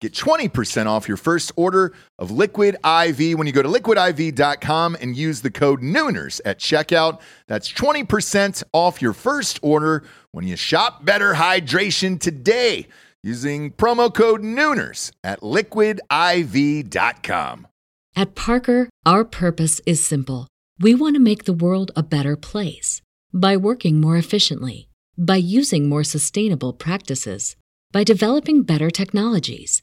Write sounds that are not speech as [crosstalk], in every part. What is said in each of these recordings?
get 20% off your first order of Liquid IV when you go to liquidiv.com and use the code Nooners at checkout. That's 20% off your first order when you shop better hydration today using promo code Nooners at liquidiv.com. At Parker, our purpose is simple. We want to make the world a better place by working more efficiently, by using more sustainable practices, by developing better technologies.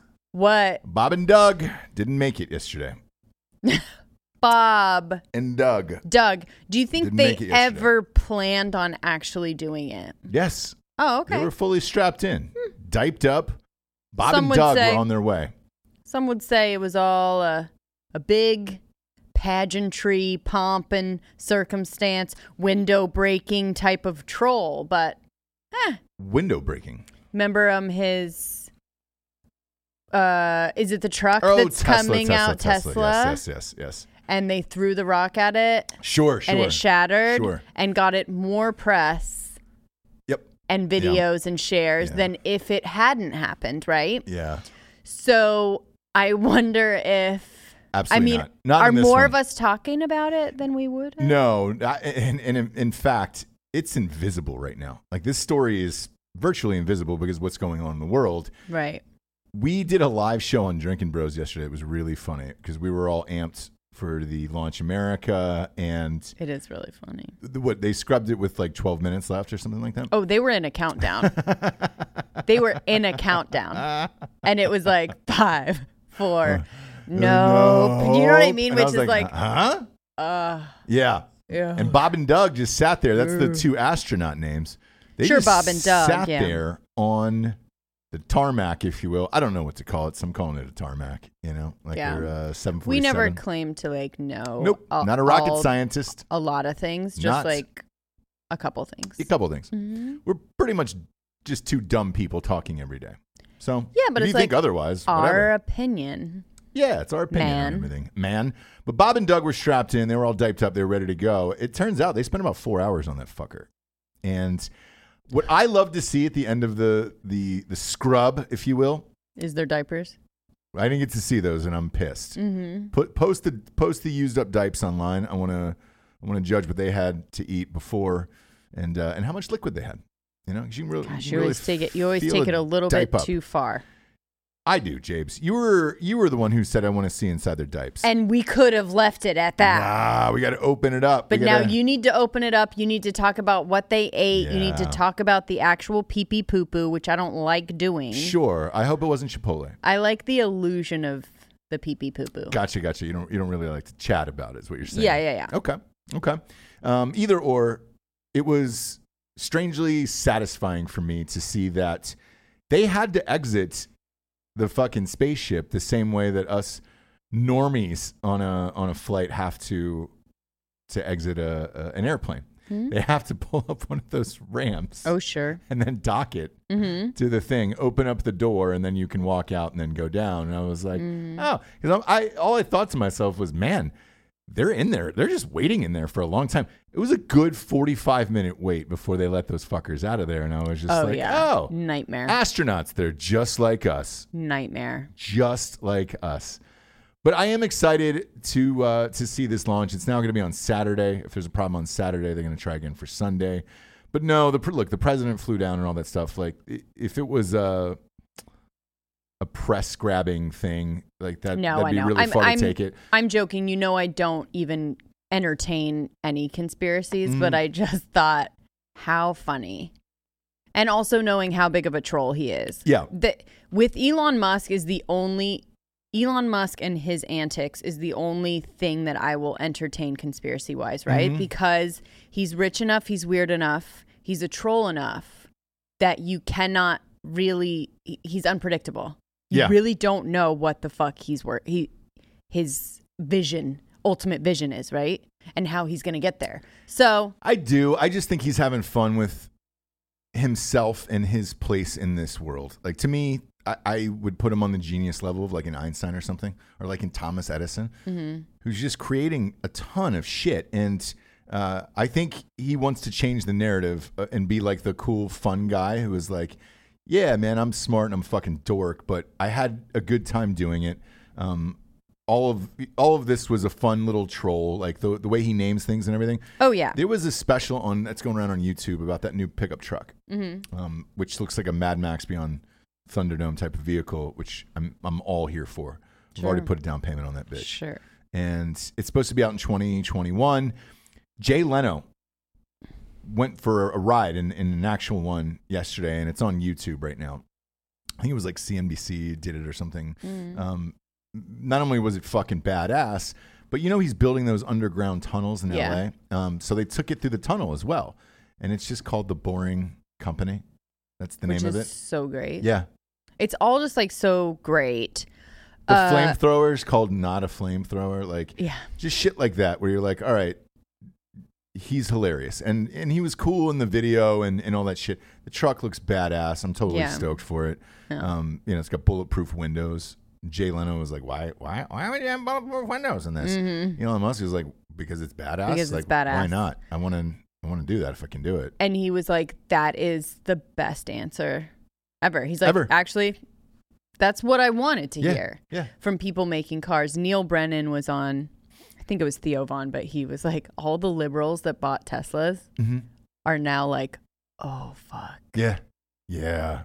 What? Bob and Doug didn't make it yesterday. [laughs] Bob. And Doug, Doug, do you think Didn't they make it yesterday. ever planned on actually doing it? yes, Oh, okay. they were fully strapped in, diped up. Bob Some and would Doug say- were on their way. Some would say it was all a, a big pageantry, pomp and circumstance, window breaking type of troll. But Window breaking. remember um his uh is it the truck Oh, that's Tesla, coming Tesla, out Tesla. Tesla? Yes, yes, yes, yes. And they threw the rock at it Sure, sure. and it shattered Sure. and got it more press Yep. and videos and shares Yeah. than if it hadn't happened, right? Yeah. So I [laughs] wonder if Absolutely I mean, not. Not are more one. of us talking about it than we would? have? No, I- and, and in, in fact, it's invisible right now. Like this story is virtually invisible because what's going on in the world. Right. We did a live show on Drinking Bros yesterday. It was really funny because we were all amped for the Launch America and It is really funny. the, what they scrubbed it with like 12 minutes left or something like that. Oh, they were in a countdown. they were in a countdown. And it was like five, four, no. You know what I mean? And I Which was is like, huh? uh, Yeah. yeah. And Bob and Doug just sat there. That's the two astronaut names. They Sure, Bob and Doug, sat yeah. there on the tarmac, if you will. I don't know what to call it. Some calling it a tarmac. You know, like Yeah. your uh, seven we never claimed to like know. Nope, a- not a rocket all- scientist. A lot of things, just Not- like a couple things. A couple things. Mhm. We're pretty much just two dumb people talking every day. So Yeah, but if it's you think like otherwise, Our whatever. opinion. Yeah, it's our opinion Man. on everything, man. But Bob and Doug were strapped in. They were all diped up. They were ready to go. It turns out they spent about four hours on that fucker. And what I love to see at the end of the the the scrub, if you will, Is there diapers? I didn't get to see those, and I'm pissed. Mm-hmm. Put post the post the used up dipes online. I want to I want to judge what they had to eat before, and uh, and how much liquid they had. You know, you really, Gosh, you you really always take it. You always take it a little bit up. too far. I do, Jabes. You were you were the one who said I want to see inside their dipes. And we could have left it at that. Nah, we got to open it up. But We now gotta- you need to open it up. You need to talk about what they ate. You need to talk about the actual pee pee poo poo, which I don't like doing. Sure. I hope it wasn't Chipotle. I like the illusion of the pee pee poo poo. Gotcha, gotcha. You don't you don't really like to chat about it, is what you're saying. Yeah, yeah, yeah. Okay. Okay. Um, either or, it was strangely satisfying for me to see that they had to exit the fucking spaceship the same way that us normies on a on a flight have to to exit a, a an airplane. They have to pull up one of those ramps Oh, sure. and then dock it Mm-hmm. to the thing, open up the door, and then you can walk out and then go down. And I was like, Mm. oh, because I all I thought to myself was, man, they're in there. They're just waiting in there for a long time. It was a good forty-five minute wait before they let those fuckers out of there, and I was just Oh, like, yeah. oh, Nightmare. astronauts. They're just like us, Nightmare. just like us. But I am excited to uh, to see this launch. It's now going to be on Saturday. If there's a problem on Saturday, they're going to try again for Sunday. But no, the look, the president flew down and all that stuff. Like, if it was a a press grabbing thing like that, No, that'd I be know. really I'm- far I'm- to take it. I'm joking. You know, I don't even entertain any conspiracies, Mm. but I just [laughs] thought, how funny. And also knowing how big of a troll he is. Yeah, The, with Elon Musk is the only Elon Musk and his antics is the only thing that I will entertain conspiracy wise, right? Mhm. Because he's rich enough, he's weird enough, he's a troll enough that you cannot really he's unpredictable. You Yeah. really don't know what the fuck he's work he his vision, ultimate vision is, right? And how he's going to get there. So, I do. I just think he's having fun with himself and his place in this world. Like to me, I, I would put him on the genius level of like an Einstein or something, or like in Thomas Edison, who's just creating a ton of shit. And uh, I think he wants to change the narrative uh, and be like the cool, fun guy who is like, yeah, man, I'm smart and I'm a fucking dork, but I had a good time doing it. Um, all of all of this was a fun little troll, like the the way he names things and everything. oh yeah. There was a special on that's going around on YouTube about that new pickup truck, Mm-hmm. um, which looks like a Mad Max Beyond Thunderdome type of vehicle, which I'm I'm all here for. I've already put a down payment on that bitch, Sure. and it's supposed to be out in 2021. Jay Leno went for a ride in, in an actual one yesterday, and it's on YouTube right now. I think it was like CNBC did it or something. Mm. Um, not only was it fucking badass, but you know he's building those underground tunnels in Yeah. LA. Um, so they took it through the tunnel as well, and it's just called the Boring Company. That's the Which name of it. so great. Yeah, It's all just like so great. the Uh, flamethrower is called not a flamethrower. Like Yeah. just shit like that, where you're like, all right, he's hilarious, and and he was cool in the video and and all that shit. The truck looks badass. I'm totally Yeah. stoked for it. Yeah. Um, you know, it's got bulletproof windows. Jay Leno was like, why why why would you have bulletproof windows in this? Mhm. Elon Musk was like, because it's badass. Because it's like, Why badass. not? I want to. I want to do that if I can do it. And he was like, that is the best answer ever. He's like, Ever. actually, that's what I wanted to Yeah. hear Yeah. from people making cars. Neal Brennan was on, think it was Theo Von, but he was like, all the liberals that bought Teslas Mm-hmm. are now like, oh, fuck. Yeah. Yeah.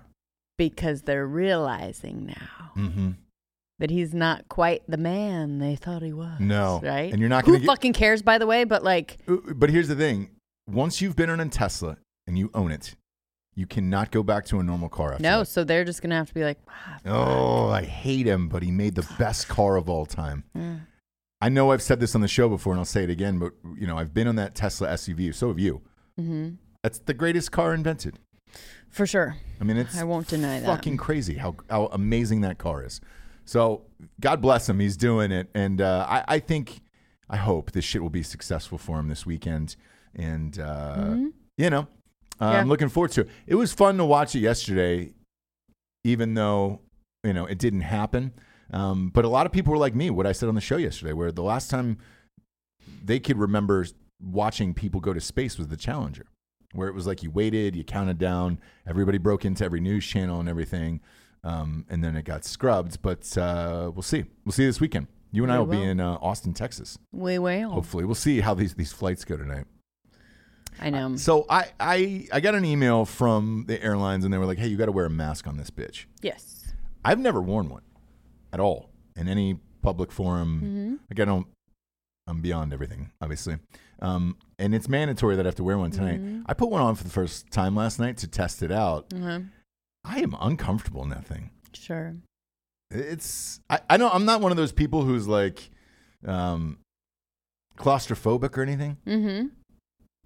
Because they're realizing now Mm-hmm. that he's not quite the man they thought he was. No. Right? And you're not Who going to get. fucking cares, by the way? But like, But here's the thing: once you've been on a Tesla and you own it, you cannot go back to a normal car after no. that. So they're just going to have to be like, ah, Oh, I hate him, but he made the best car of all time. I know I've said this on the show before, and I'll say it again. But you know, I've been on that Tesla SUV. So have you. Mhm. That's the greatest car invented. for sure. I mean, it's I won't deny that. fucking crazy how how amazing that car is. So God bless him, he's doing it, and uh, I, I think, I hope this shit will be successful for him this weekend, and uh, Mhm. you know, uh, Yeah. I'm looking forward to it. It was fun to watch it yesterday, even though you know it didn't happen. Um, but a lot of people were like me, what I said on the show yesterday, where the last time they could remember watching people go to space was the Challenger, where it was like you waited, you counted down, everybody broke into every news channel and everything, um, and then it got scrubbed. But uh, we'll see. We'll see this weekend. You and I We will be in uh, Austin, Texas. Way, way. Hopefully, we'll see how these these flights go tonight. I know. So I, I I got an email from the airlines and they were like, "Hey, you got to wear a mask on this bitch." yes. I've never worn one at all in any public forum. Mm-hmm. Like I don't. I'm beyond everything, obviously, um, and it's mandatory that I have to wear one tonight. Mm-hmm. I put one on for the first time last night to test it out. Uh-huh. I am uncomfortable in that thing. Sure. It's I, I know I'm not one of those people who's like um, claustrophobic or anything, Mm-hmm.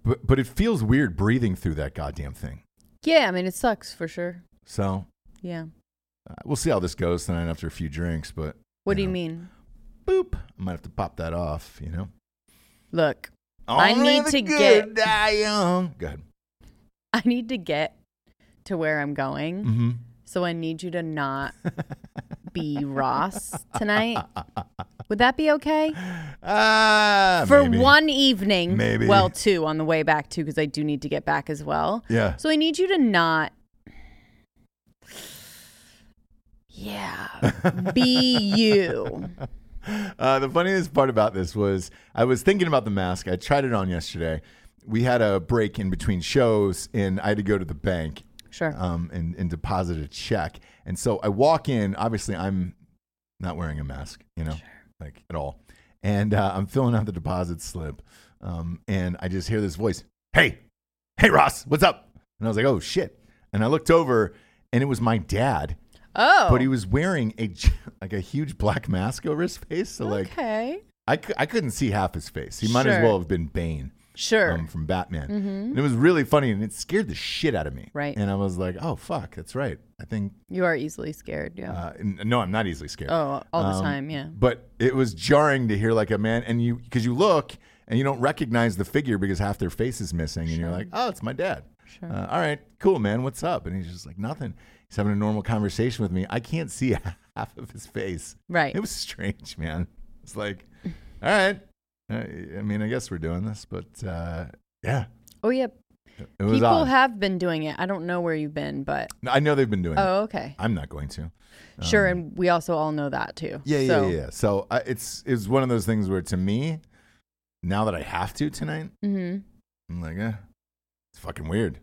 but but it feels weird breathing through that goddamn thing. Yeah, I mean, it sucks for sure. So Yeah. Uh, we'll see how this goes tonight after a few drinks, but What do you know. mean? boop, I might have to pop that off. You know. Look, I need to get- die young. Go ahead. [laughs] I need to get to where I'm going. Mm-hmm. So I need you to not [laughs] be Ross tonight. Would that be okay? Ah, For maybe. one evening. Maybe. Well, two on the way back, too, because I do need to get back as well. Yeah. So I need you to not. Yeah. Be you. [laughs] Uh, the funniest part about this was I was thinking about the mask. I tried it on yesterday. We had a break in between shows, and I had to go to the bank Sure. um, and, and deposit a check. And so I walk in. Obviously, I'm not wearing a mask, you know, like at all. And uh, I'm filling out the deposit slip. Um, and I just hear this voice Hey, hey, Ross, what's up? And I was like, Oh, shit. And I looked over, and it was my dad, oh. but he was wearing a [laughs] like a huge black mask over his face. So, like, okay. I, I couldn't see half his face. He might as Sure. well have been Bane Sure. um, from Batman. Mhm. And it was really funny and it scared the shit out of me. Right. And I was like, oh, fuck, that's right. I think, You are easily scared. Yeah. uh, n- no, I'm not easily scared. oh, all the Um, time. Yeah. But it was jarring to hear like a man, and you, because you look and you don't recognize the figure because half their face is missing. And you're like, oh, it's my dad. Sure. Uh, all right, cool, man. What's up? And he's just like, nothing. He's having a normal conversation with me. I can't see [laughs] half of his face. right. It was strange, man. It's like, all right. Uh, I mean, I guess we're doing this, but uh, yeah, oh, yeah. it was People odd. have been doing it. I don't know where you've been, but. I know they've been doing it. Oh, okay. I'm not going to. Sure. Um, And we also all know that, too. Yeah, yeah, So, yeah, yeah. So I, it's it's one of those things where to me, now that I have to tonight, mm-hmm. I'm like, eh, it's fucking weird.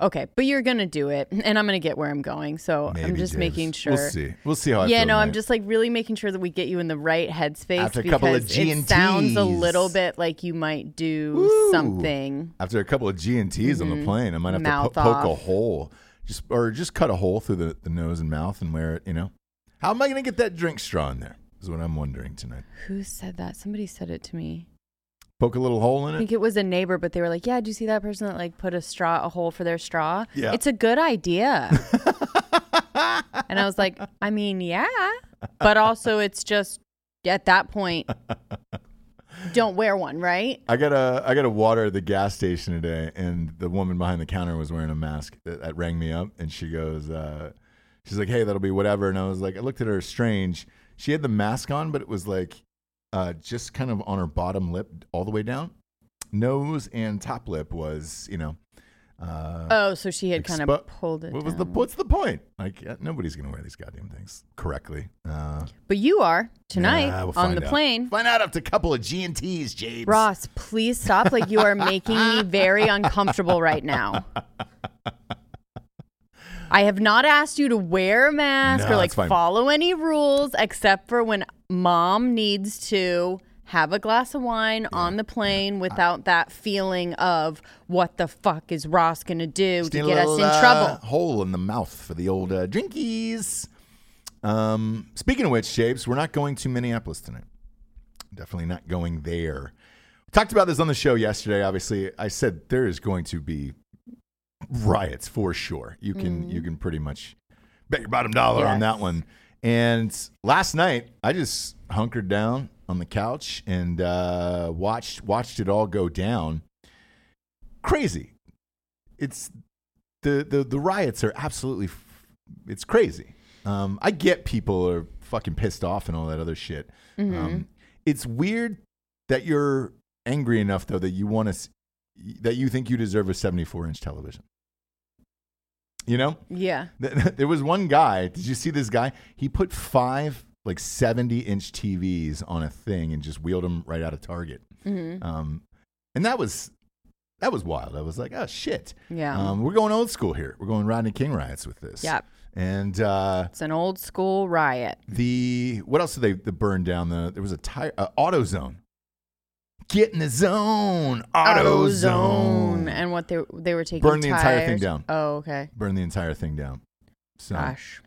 Okay. But you're going to do it. [laughs] And I'm going to get where I'm going. So Maybe I'm just making sure. We'll see. We'll see how I yeah, no, I'm just like really making sure that we get you in the right headspace After a because couple of G it and sounds a little bit like you might do something. after a couple of G and T's on the Mhm. plane, I might have Mouth to po- poke a hole, just or just cut a hole through the, the nose and mouth and wear it. You know, how am I going to get that drink straw in there? Is what I'm wondering tonight. Who said that? Somebody said it to me. Poke a little hole in it. I think it was a neighbor, but they were like, "Yeah, do you see that person that like put a straw, a hole for their straw? Yeah. it's a good idea." and I was like, "I mean, yeah, but also it's just at that point, [laughs] don't wear one, right?" I got a I got a water at the gas station today, and the woman behind the counter was wearing a mask. That, that rang me up, and she goes, uh, she's like, "Hey, that'll be whatever." And I was like, I looked at her strange. She had the mask on, but it was like uh, just kind of on her bottom lip, all the way down. Nose and top lip was, you know. Uh, Oh, so she had kind of pulled it. what was the what's the point? Like nobody's gonna wear these goddamn things correctly. Uh, But you are tonight yeah, we'll on the out. plane. Find out after a couple of G and T's, James. Ross, please stop. Like you are making me very uncomfortable right now. [laughs] I have not asked you to wear a mask No, or like follow any rules except for when mom needs to have a glass of wine on the plane without that feeling of what the fuck is Ross going to do to get us in uh, trouble. hole in the mouth for the old uh, drinkies. Um, speaking of which, Shapes, we're not going to Minneapolis tonight. Definitely not going there. Talked about this on the show yesterday. Obviously, I said there is going to be riots for sure. You can you can pretty much bet your bottom dollar on that one. And last night, I just hunkered down on the couch and uh, watched watched it all go down. Crazy. It's the the the riots are absolutely f- it's crazy. Um, I get people are fucking pissed off and all that other shit. Mm-hmm. Um, it's weird that you're angry enough though that you want to that you think you deserve a 74 inch television. You know, Yeah. [laughs] There was one guy. Did you see this guy? He put five like 70 inch TVs on a thing and just wheeled them right out of Target. hmm Um, and that was that was wild. I was like, oh shit. Yeah. Um, we're going old school here. We're going Rodney King riots with this. yeah. And uh, It's an old school riot. the what else did they, they burn down? The there was a tire uh, AutoZone. Get in the zone, AutoZone, And what they they were taking Burn the entire thing tires- down. Oh, okay. burn the entire thing down. So Gosh.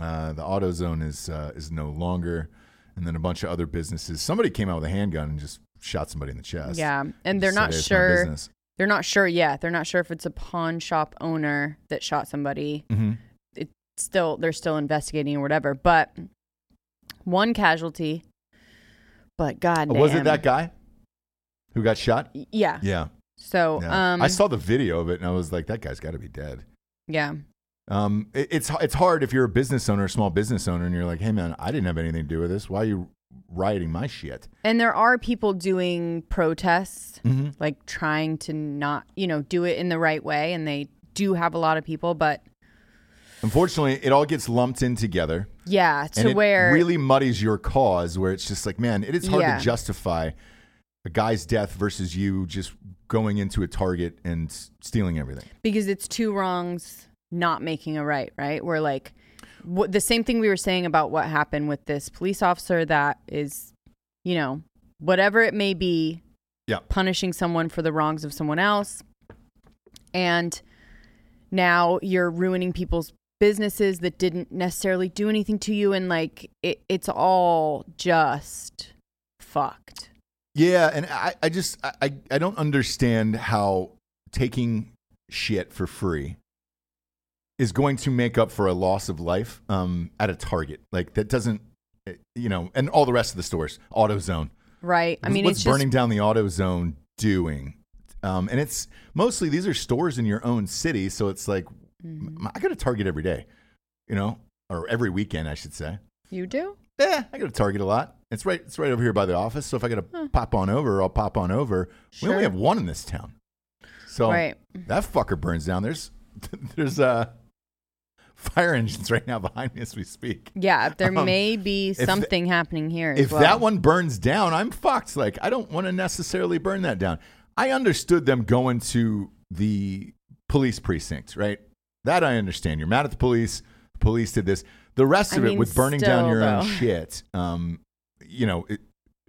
uh, the AutoZone is uh, is no longer, and then a bunch of other businesses. Somebody came out with a handgun and just shot somebody in the chest. Yeah. And they're Just not said, "Hey, it's my sure. business." They're not sure yet. They're not sure if it's a pawn shop owner that shot somebody. Mhm. It, still they're still investigating or whatever. But one casualty. But God, Oh, was it that guy who got shot? Yeah. Yeah. So yeah. um, I saw the video of it and I was like, that guy's got to be dead. Yeah. Um, it- it's it's hard if you're a business owner, a small business owner, and you're like, hey man, I didn't have anything to do with this. Why are you rioting my shit? And there are people doing protests, Mm-hmm. like trying to not, you know, do it in the right way. And they do have a lot of people, but Unfortunately, it all gets lumped in together. yeah, and to it where really muddies your cause where it's just like man it is hard Yeah. to justify a guy's death versus you just going into a target and s- stealing everything because it's two wrongs not making a right, right? We're like wh- the same thing we were saying about what happened with this police officer that is, you know, whatever it may be, yeah punishing someone for the wrongs of someone else. And now you're ruining people's businesses that didn't necessarily do anything to you and like it, it's all just fucked. Yeah and i, I just I- I, don't understand how taking shit for free is going to make up for a loss of life um, at a target like that doesn't eh, you know and all the rest of the stores autozone Right? I mean, what's it's burning just down the auto zone doing? Um, and it's mostly these are stores in your own city, so it's like Mm-hmm. I go to Target every day, you know, or every weekend, I should say. you do? Yeah, I go to Target a lot. It's right, it's right over here by the office. So if I got to pop on over, I'll pop on over. We only have one in this town, so Right. that fucker burns down. There's [laughs] there's uh fire engines right now behind me as we speak. Yeah, there Um, may be th- something happening here. As if well. that one burns down, I'm fucked. Like I don't want to necessarily burn that down. I understood them going to the police precinct, right? That I understand. You're mad at the police. The police did this. The rest I of it mean, with burning down still, your own shit, um, you know, it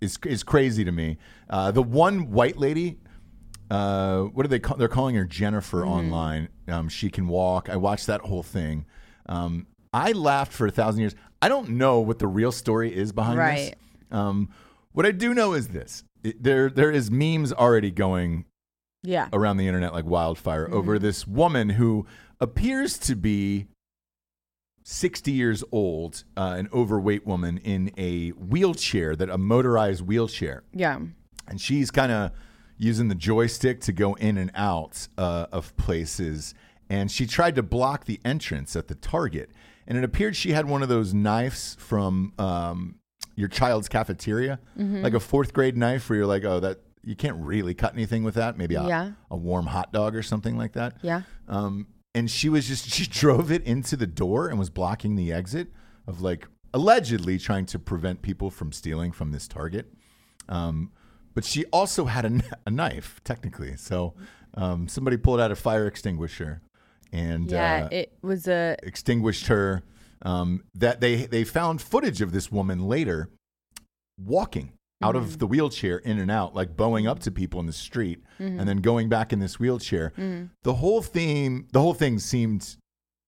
is is crazy to me. Uh, the one white lady, uh, what are they call? They're calling her Jennifer Mm-hmm. online. Um, she can walk. I watched that whole thing. Um, I laughed for a thousand years. I don't know what the real story is behind this. Right. Um, what I do know is this: It- there there is memes already going yeah, around the internet like wildfire Mm-hmm. over this woman who appears to be 60 years old, uh, an overweight woman in a wheelchair, that a motorized wheelchair, yeah, and she's kind of using the joystick to go in and out uh, of places. And she tried to block the entrance at the Target, and it appeared she had one of those knives from um, your child's cafeteria, like a fourth grade knife, where you're like, oh, that you can't really cut anything with that. Maybe a, Yeah. a warm hot dog or something like that. yeah. Um, and she was just [laughs] she drove it into the door and was blocking the exit of like allegedly trying to prevent people from stealing from this target. Um, but she also had a, a knife technically, so um, somebody pulled out a fire extinguisher and Yeah, uh, it was a extinguished her. Um, that they they found footage of this woman later walking out of the wheelchair in and out, like bowing up to people in the street, and then going back in this wheelchair. The whole theme, the whole thing seemed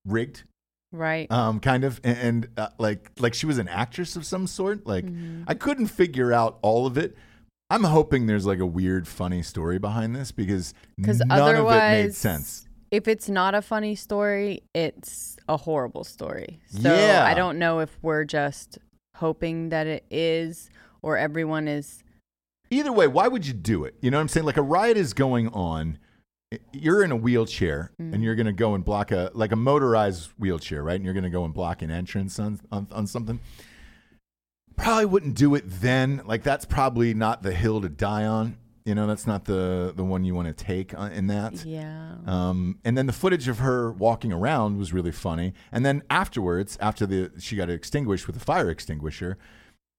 rigged, right. um, kind of, and, and uh, like like she was an actress of some sort. Like I couldn't figure out all of it. I'm hoping there's like a weird, funny story behind this because none of it made sense. if it's not a funny story, it's a horrible story. So Yeah. I don't know if we're just hoping that it is, or everyone is. Either way, why would you do it? You know what I'm saying? Like a riot is going on. You're in a wheelchair and you're going to go and block a like a motorized wheelchair, right? And you're going to go and block an entrance on, on on something. Probably wouldn't do it then. Like that's probably not the hill to die on. You know, that's not the the one you want to take in that. Yeah. Um, and then the footage of her walking around was really funny. And then afterwards, after the she got extinguished with a fire extinguisher,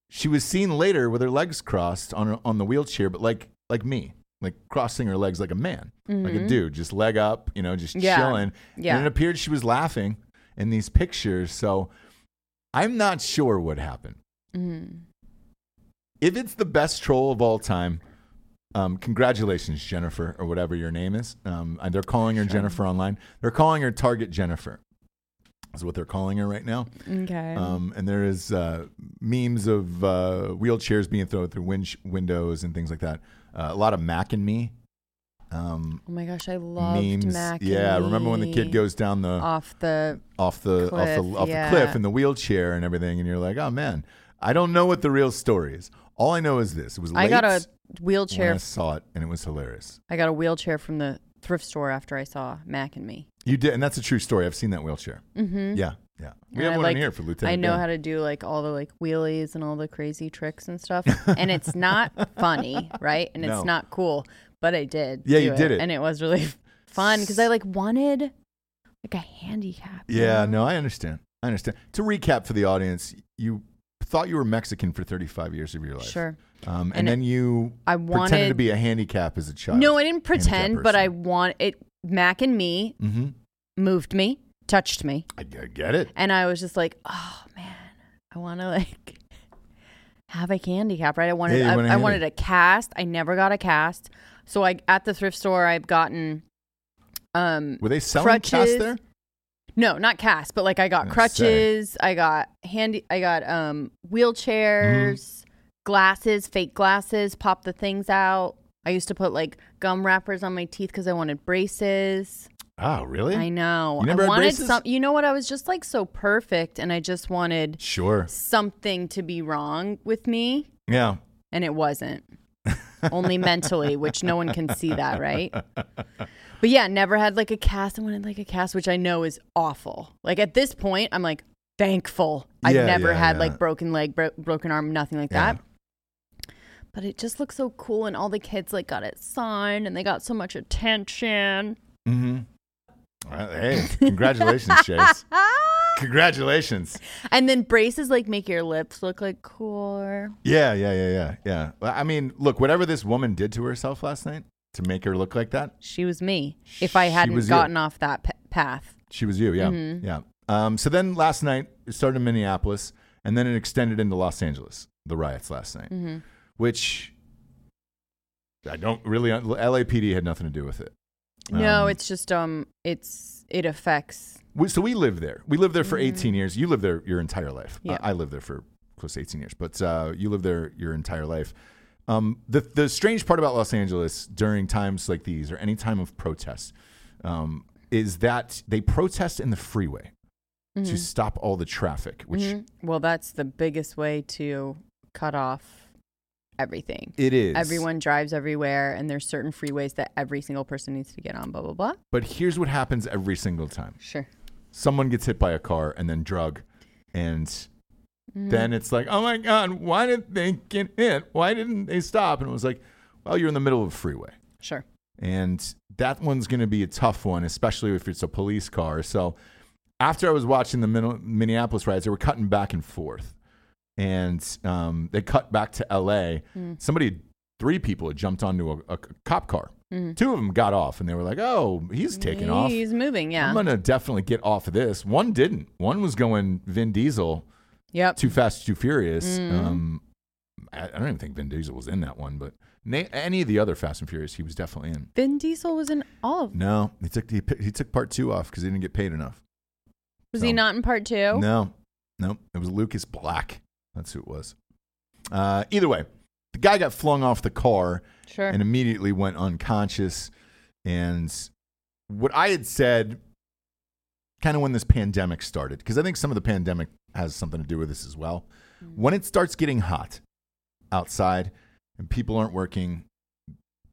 she was seen later with her legs crossed on her, on the wheelchair, but like like me, like crossing her legs like a man, like a dude, just leg up, you know, just Mm-hmm. Yeah. chilling. Yeah. And it appeared she was laughing in these pictures. So I'm not sure what happened. Mhm. If it's the best troll of all time, um, congratulations, Jennifer, or whatever your name is. Um, and they're calling her Jennifer online. They're calling her Target Jennifer. Is what they're calling her right now. Okay. Um, and there is uh, memes of uh, wheelchairs being thrown through win- windows and things like that. Uh, a lot of Mac and Me um, Oh my gosh, I loved memes. Mac. yeah, remember when the kid goes down the off the off the off the cliff, off yeah. the cliff in the wheelchair and everything, and you're like, oh man, I don't know what the real story is. All I know is this: it was. Late I got a when wheelchair. I saw it, and it was hilarious. I got a wheelchair from the thrift store after I saw Mac and Me. You did, and that's a true story. I've seen that wheelchair. Mm-hmm. Yeah, yeah. We And have I one like- in here for Lieutenant. I know Dan. how to do like all the like wheelies and all the crazy tricks and stuff. [laughs] and it's not funny, right? And it's not cool, but I did. Yeah, do you did it. And it was really [laughs] fun because I like wanted like a handicap. you Yeah, know? no, I understand. I understand. To recap for the audience, you thought you were Mexican for 35 years of your life. Sure. Um, and, And then you I pretended to be a handicap as a child. No, I didn't pretend, but I want it Mac and Me Mm-hmm. moved me, touched me. I, I get it. And I was just like, oh man, I want to like have a handicap, right? I wanted, Yeah, I, I handi- wanted a cast. I never got a cast. So I at the thrift store, I've gotten, um, Were they selling crutches. cast there? no, not cast, but like I got Gonna crutches. I got handy. I got um wheelchairs, Mm-hmm. glasses, fake glasses. Pop the things out. I used to put like gum wrappers on my teeth because I wanted braces. Oh, really? I know. I had wanted braces? some. You know what? I was just like so perfect, and I just wanted Sure. something to be wrong with me, Yeah. and it wasn't. Only mentally, which no one can see that, right? But yeah, never had like a cast. I wanted like a cast, which I know is awful. Like at this point, I'm like thankful. I've Yeah, never yeah, had yeah. like broken leg, bro- broken arm, nothing like that. But it just looks so cool, and all the kids like got it signed, and they got so much attention. Mm-hmm. Well, hey, congratulations, Chase. [laughs] Congratulations. And then braces like make your lips look like cooler. Yeah, yeah, yeah, yeah, yeah. Well, I mean, look, whatever this woman did to herself last night to make her look like that, She was me. If I hadn't was you. gotten off that p- path. she was you. Yeah, Mm-hmm. yeah. Um, so then last night it started in Minneapolis, and then it extended into Los Angeles. The riots last night, Mm-hmm. which I don't really. LAPD had nothing to do with it. No, Um, it's just um, it's it affects. We, so we lived there. We lived there for 18 years. You lived there your entire life. Mm-hmm. Yeah. I, I lived there for close to 18 years, but uh, you lived there your entire life. Um, the the strange part about Los Angeles during times like these or any time of protest um, is that they protest in the freeway Mm-hmm. to stop all the traffic, which Mhm. Well, that's the biggest way to cut off everything. it is. Everyone drives everywhere, and there's certain freeways that every single person needs to get on. Blah blah blah. But here's what happens every single time: Sure. someone gets hit by a car and then drug, and Mm-hmm. then it's like, oh my god, why did they get hit? Why didn't they stop? And it was like, well, you're in the middle of a freeway. Sure. And that one's going to be a tough one, especially if it's a police car. So after I was watching the Min- Minneapolis riots, they were cutting back and forth. And um, they cut back to LA. Somebody, three people had jumped onto a, a cop car. Two of them got off and they were like, oh, he's taking off. He's moving. Yeah. I'm going to definitely get off of this. One didn't. One was going Vin Diesel, yep. Too Fast, Too Furious. Mm-hmm. Um, I, I don't even think Vin Diesel was in that one, but na- any of the other Fast and Furious, he was definitely in. Vin Diesel was in all of them. No, he took he, he took part two off because he didn't get paid enough. Was So- he not in part two? No, no, it was Lucas Black. That's who it was. Uh, either way, the guy got flung off the car Sure. and immediately went unconscious. And what I had said, kind of when this pandemic started, because I think some of the pandemic has something to do with this as well. Mm. When it starts getting hot outside and people aren't working,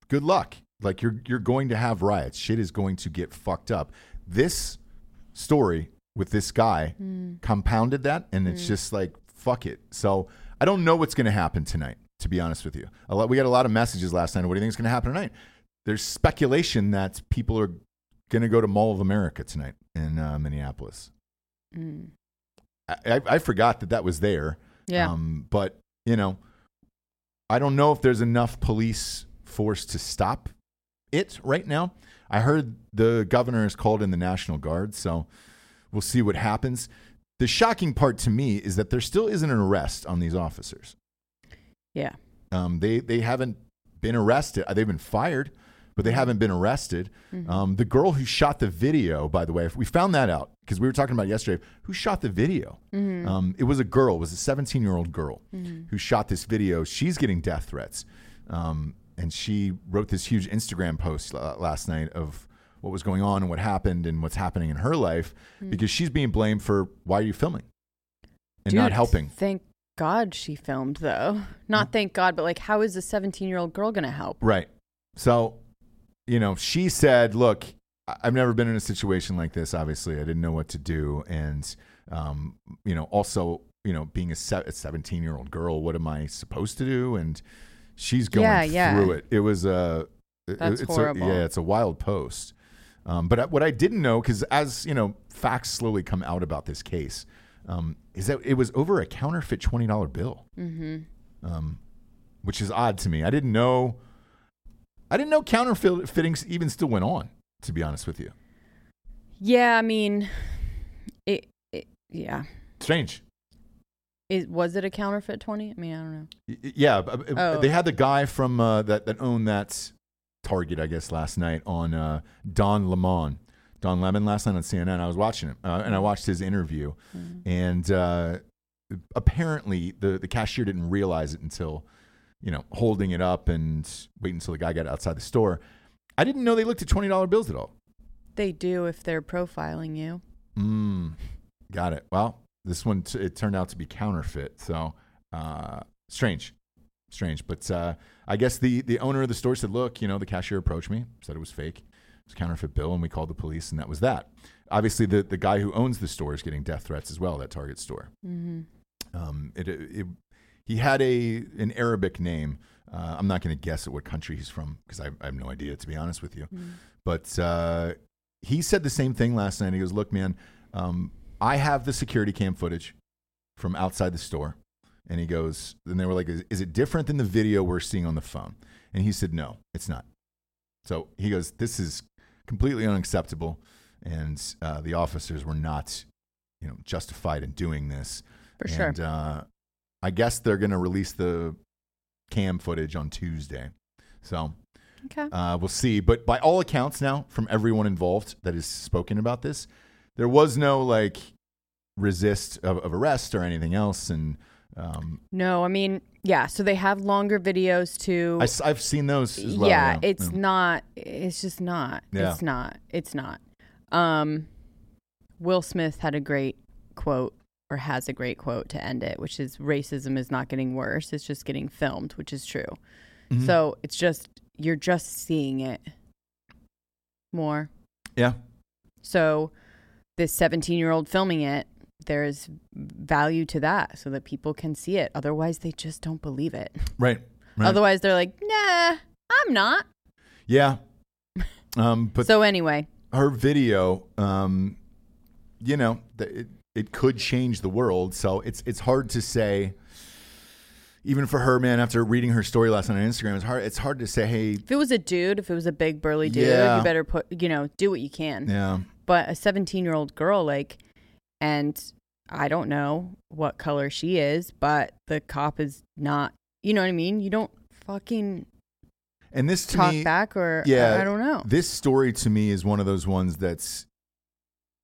good luck. Like you're you're going to have riots. Shit is going to get fucked up. This story with this guy mm. compounded that, and it's mm. just like fuck it. So I don't know what's going to happen tonight. To be honest with you, a lot, we got a lot of messages last night. What do you think is going to happen tonight? There's speculation that people are going to go to Mall of America tonight in uh, Minneapolis. Mm. I, I, I forgot that that was there. Yeah. Um, but you know, I don't know if there's enough police force to stop it right now. I heard the governor has called in the National Guard, so we'll see what happens. The shocking part to me is that there still isn't an arrest on these officers. yeah. Um, they they haven't been arrested. Uh, They've been fired, but they haven't been arrested. Um, the girl who shot the video, by the way, if we found that out because we were talking about yesterday. Who shot the video? Um, it was a girl. It was a 17 year old girl who shot this video. She's getting death threats. Um, and she wrote this huge Instagram post la- last night of what was going on and what happened and what's happening in her life because she's being blamed for why are you filming and not helping. Thank God she filmed though. Not thank God, but like, how is a 17 year old girl gonna help? Right. So, you know, she said, "Look, I've never been in a situation like this. Obviously, I didn't know what to do, and um, you know, also, you know, being a seventeen-year-old girl, what am I supposed to do?" And she's going Yeah, yeah. through it. It was a, That's it's horrible. A, yeah, it's a wild post. Um, but what I didn't know, because as you know, facts slowly come out about this case, um, is that it was over a counterfeit twenty dollar bill Mm-hmm. um, which is odd to me. I didn't know. I didn't know counterfeiting even still went on. To be honest with you, Yeah, I mean, it, it yeah. strange. Is, was it a counterfeit 20? I mean, I don't know. Yeah, b- Oh. they had the guy from uh, that that owned that Target, I guess, last night on uh, Don Lemon. Don Lemon last night on CNN. I was watching it, uh, and I watched his interview, and uh, apparently the the cashier didn't realize it until you know holding it up and waiting until the guy got outside the store. I didn't know they looked at twenty dollar bills at all. They do if they're profiling you. Mm, got it. Well, this one t- it turned out to be counterfeit. So uh, strange, strange. But uh, I guess the the owner of the store said, "Look, you know, the cashier approached me, said it was fake, it was counterfeit bill, and we called the police, and that was that." Obviously, the the guy who owns the store is getting death threats as well. That Target store. Mm-hmm. Um, it, it, it he had a an Arabic name. Uh, I'm not going to guess at what country he's from because I, I have no idea, to be honest with you. But uh, he said the same thing last night. He goes, "Look, man, um, I have the security cam footage from outside the store." And he goes, then they were like, is, is it different than the video we're seeing on the phone? And he said, no, it's not. So he goes, this is completely unacceptable. And uh, the officers were not, you know, justified in doing this. For sure. And uh, I guess they're going to release the cam footage on Tuesday. So Okay. uh, we'll see. But by all accounts now, from everyone involved that has spoken about this, there was no like resist of, of arrest or anything else. And um, No, I mean, yeah. So they have longer videos too. I, have seen those as well. yeah, it's not. It's just not. Yeah. It's not. It's not. Um, Will Smith had a great quote, or has a great quote to end it, which is "Racism is not getting worse; it's just getting filmed," which is true. Mhm. So it's just you're just seeing it more. Yeah. So this 17 year old filming it, there's value to that, so that people can see it. Otherwise, they just don't believe it. [laughs] Right. right. Otherwise, they're like, "Nah, I'm not." yeah. Um, but so anyway, her video, um, you know, it, it could change the world. So it's it's hard to say. Even for her, man, after reading her story last night on Instagram, it's hard. It's hard to say, hey, If it was a dude, if it was a big burly dude, Yeah. you better put, you know, do what you can. yeah, But a 17 year old girl, like, and I don't know what color she is, but the cop is not, you know what I mean? You don't fucking and this to talk me, back or, yeah, I, I don't know. This story to me is one of those ones that's,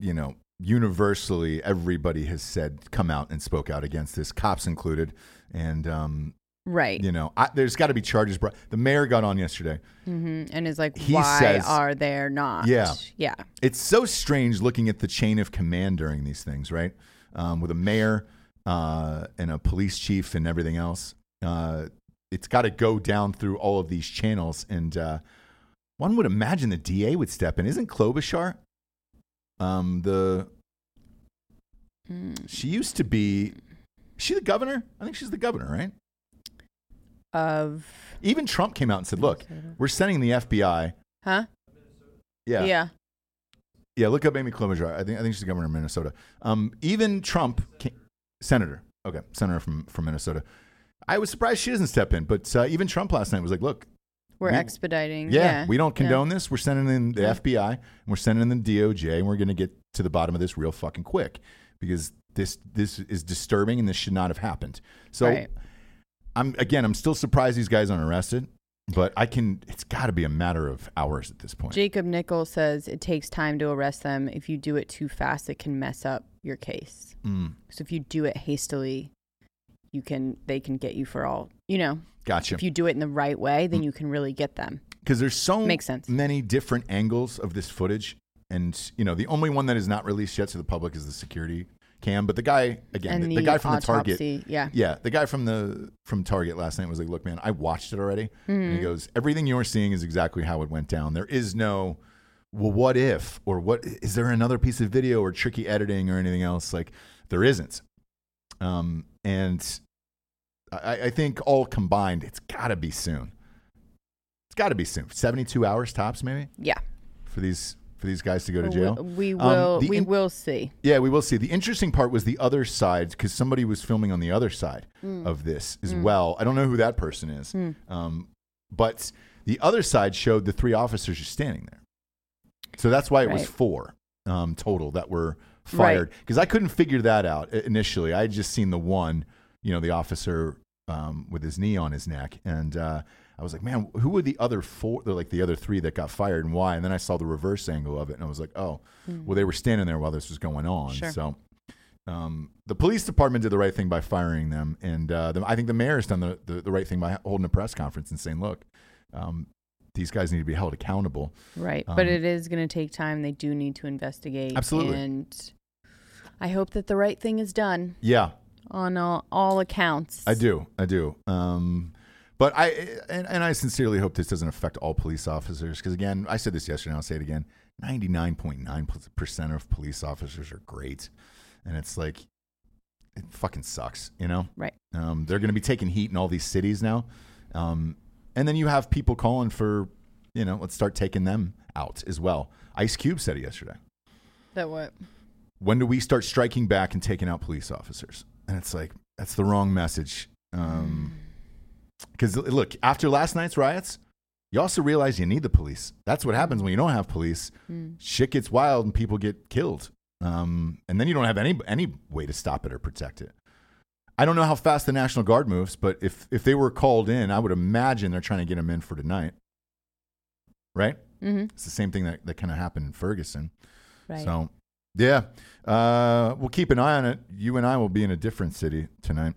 you know, universally everybody has said come out and spoke out against this, cops included, and um, right. you know, I, there's got to be charges brought. The mayor got on yesterday. hmm And is like, He why says- are there not? Yeah. Yeah. It's so strange looking at the chain of command during these things, right? Um, with a mayor uh, and a police chief and everything else. Uh, it's got to go down through all of these channels. And uh, one would imagine the DA would step in. Isn't Klobuchar? Um, the Mm. she used to be. Is she the governor? I think she's the governor, right? Of, Even Trump came out and said, "Look, we're sending the FBI." huh? Yeah, Yeah. Yeah, look up Amy Klobuchar. I think I think she's the governor of Minnesota. Um, even Trump, ca- senator. Okay, senator from from Minnesota. I was surprised she doesn't step in, but uh, even Trump last night was like, "Look, We're We- expediting. yeah, Yeah. we don't Yeah. condone this. We're sending in the Yeah. FBI, and we're sending in the DOJ, and we're going to get to the bottom of this real fucking quick because this this is disturbing and this should not have happened." So, Right. I'm again, I'm still surprised these guys aren't arrested, but I can. It's got to be a matter of hours at this point. Jacob Nichols says it takes time to arrest them. If you do it too fast, it can mess up your case. Mm. So if you do it hastily, you can they can get you for all you know Gotcha. if you do it in the right way Mm. then you can really get them because there's so Makes sense. many different angles of this footage, and you know the only one that is not released yet to the public is the security cam. But the guy again, the, the, the guy from the Target, yeah yeah, the guy from the from Target last night was like, "Look, man, I watched it already," and Mm-hmm. he goes, "Everything you're seeing is exactly how it went down. There is no." Well, what if, or what is there another piece of video or tricky editing or anything else? Like, there isn't. Um, and I, I think all combined, it's got to be soon. It's got to be soon. Seventy-two hours tops, maybe, yeah for these for these guys to go to jail. we Um, will the we in- will see Yeah, we will see. The interesting part was the other side because somebody was filming on the other side Mm. of this as well. I don't know who that person is, um, but the other side showed the three officers just standing there. So that's why it was four um, total that were fired because I couldn't figure that out initially. I had just seen the one, you know, the officer um, with his knee on his neck, and uh, I was like, man, who were the other four? They're like the other three that got fired, and why? And then I saw the reverse angle of it, and I was like, oh, well, they were standing there while this was going on. Sure. So. Um, the police department did the right thing by firing them, and uh, the, I think the mayor has done the, the, the right thing by holding a press conference and saying, "Look, um, these guys need to be held accountable." right Um, but it is going to take time they do need to investigate Absolutely. and i hope that the right thing is done Yeah, on all, all accounts I do. I do. Um, but I and, and I sincerely hope this doesn't affect all police officers because again, I said this yesterday. and I'll say it again. Ninety nine point nine percent of police officers are great, and it's like it fucking sucks. You know, right um, they're going to be taking heat in all these cities now, um, and then you have people calling for, you know, let's start taking them out as well. Ice Cube said it yesterday that what when do we start striking back and taking out police officers? And it's like that's the wrong message. Because look, after last night's riots, you also realize you need the police. That's what happens when you don't have police. Shit gets wild and people get killed, um, and then you don't have any any way to stop it or protect it. I don't know how fast the National Guard moves, but if if they were called in, I would imagine they're trying to get them in for tonight. Right? mm-hmm. It's the same thing that, that kind of happened in Ferguson. right So, yeah, uh, we'll keep an eye on it. You and I will be in a different city tonight.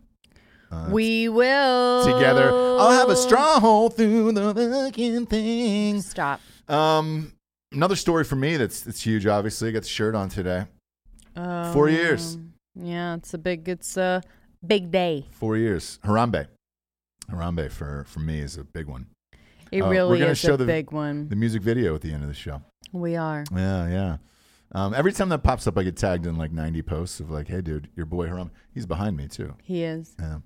Uh, we will together. I'll have a stronghold through the fucking thing. stop Um, another story for me that's that's huge. Obviously, I got the shirt on today. Four years. Um, Yeah, it's a big. It's a big day. Four years. Harambe. Harambe for for me is a big one. It Uh, we're really is show a the- big one. The music video at the end of the show. we are. Yeah, yeah. Um, every time that pops up, I get tagged in like 90 posts of like, "Hey, dude, your boy Harambe, he's behind me too." He is. Yeah.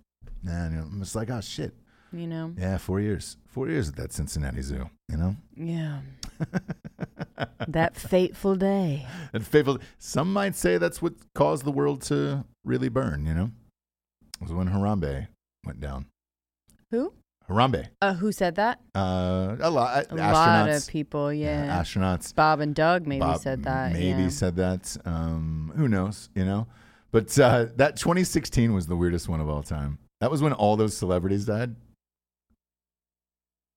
And you know, I'm just like, oh shit. You know. Yeah, four years. Four years at that Cincinnati Zoo, you know? Yeah. [laughs] that fateful day. and fateful. some might say that's what caused the world to really burn, you know? it Was when Harambe went down. Who? Harambe. Uh, who said that? Uh a lot A lot of people. Yeah. astronauts. Bob and Doug maybe Bob said that. Maybe yeah. said that. Um, who knows, you know? But uh, that 2016 was the weirdest one of all time. That was when all those celebrities died.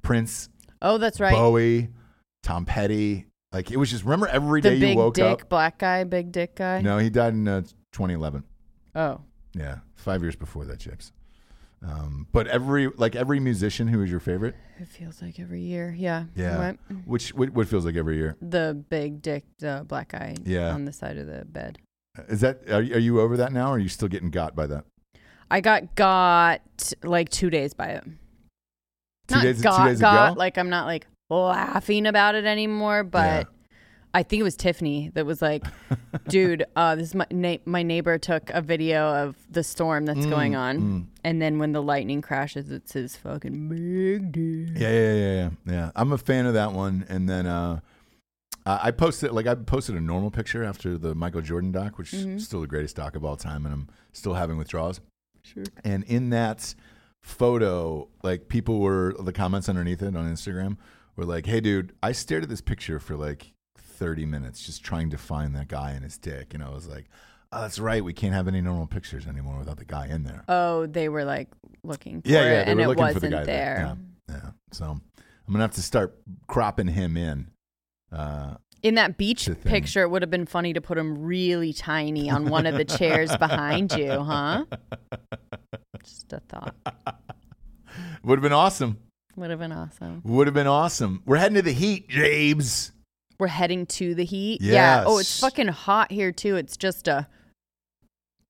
Prince, Oh, that's right. Bowie, Tom Petty. Like it was just remember every the day you woke dick up. black guy, big dick guy. No, he died in uh, 2011. Oh. Yeah, five years before that, Chips. Um, but every like every musician who is your favorite, It feels like every year. Yeah. yeah, What? which what, what feels like every year The big dick, the black guy Yeah. on the side of the bed. is that? Are, are you over that now? Or are you still getting got by that? I got got like two days by it. Two not days- got got ago? like I'm not like laughing about it anymore, but I think it was Tiffany that was like, [laughs] "Dude, uh, this is my na- my neighbor took a video of the storm that's Mm, going on, mm. and then when the lightning crashes, it's his fucking big dude." Yeah, yeah, yeah, yeah, yeah. I'm a fan of that one. And then uh, I I posted like I posted a normal picture after the Michael Jordan doc, which Mm-hmm. is still the greatest doc of all time, and I'm still having withdrawals. Sure. And in that photo, like people were the comments underneath it on Instagram were like, "Hey, dude, I stared at this picture for like 30 minutes just trying to find that guy and his dick," and I was like. Oh, that's right. We can't have any normal pictures anymore without the guy in there. Oh, they were like looking for Yeah, it, yeah, they and it wasn't for the guy there. Yeah, yeah. So I'm gonna have to start cropping him in. Uh, In that beach picture, it would have been funny to put him really tiny on one of the chairs behind you, [laughs] huh? Just a thought. Would have been awesome. Would have been awesome. Would have been awesome. We're heading to the heat, James. We're heading to the heat. Yeah. Oh, it's fucking hot here too. It's just a.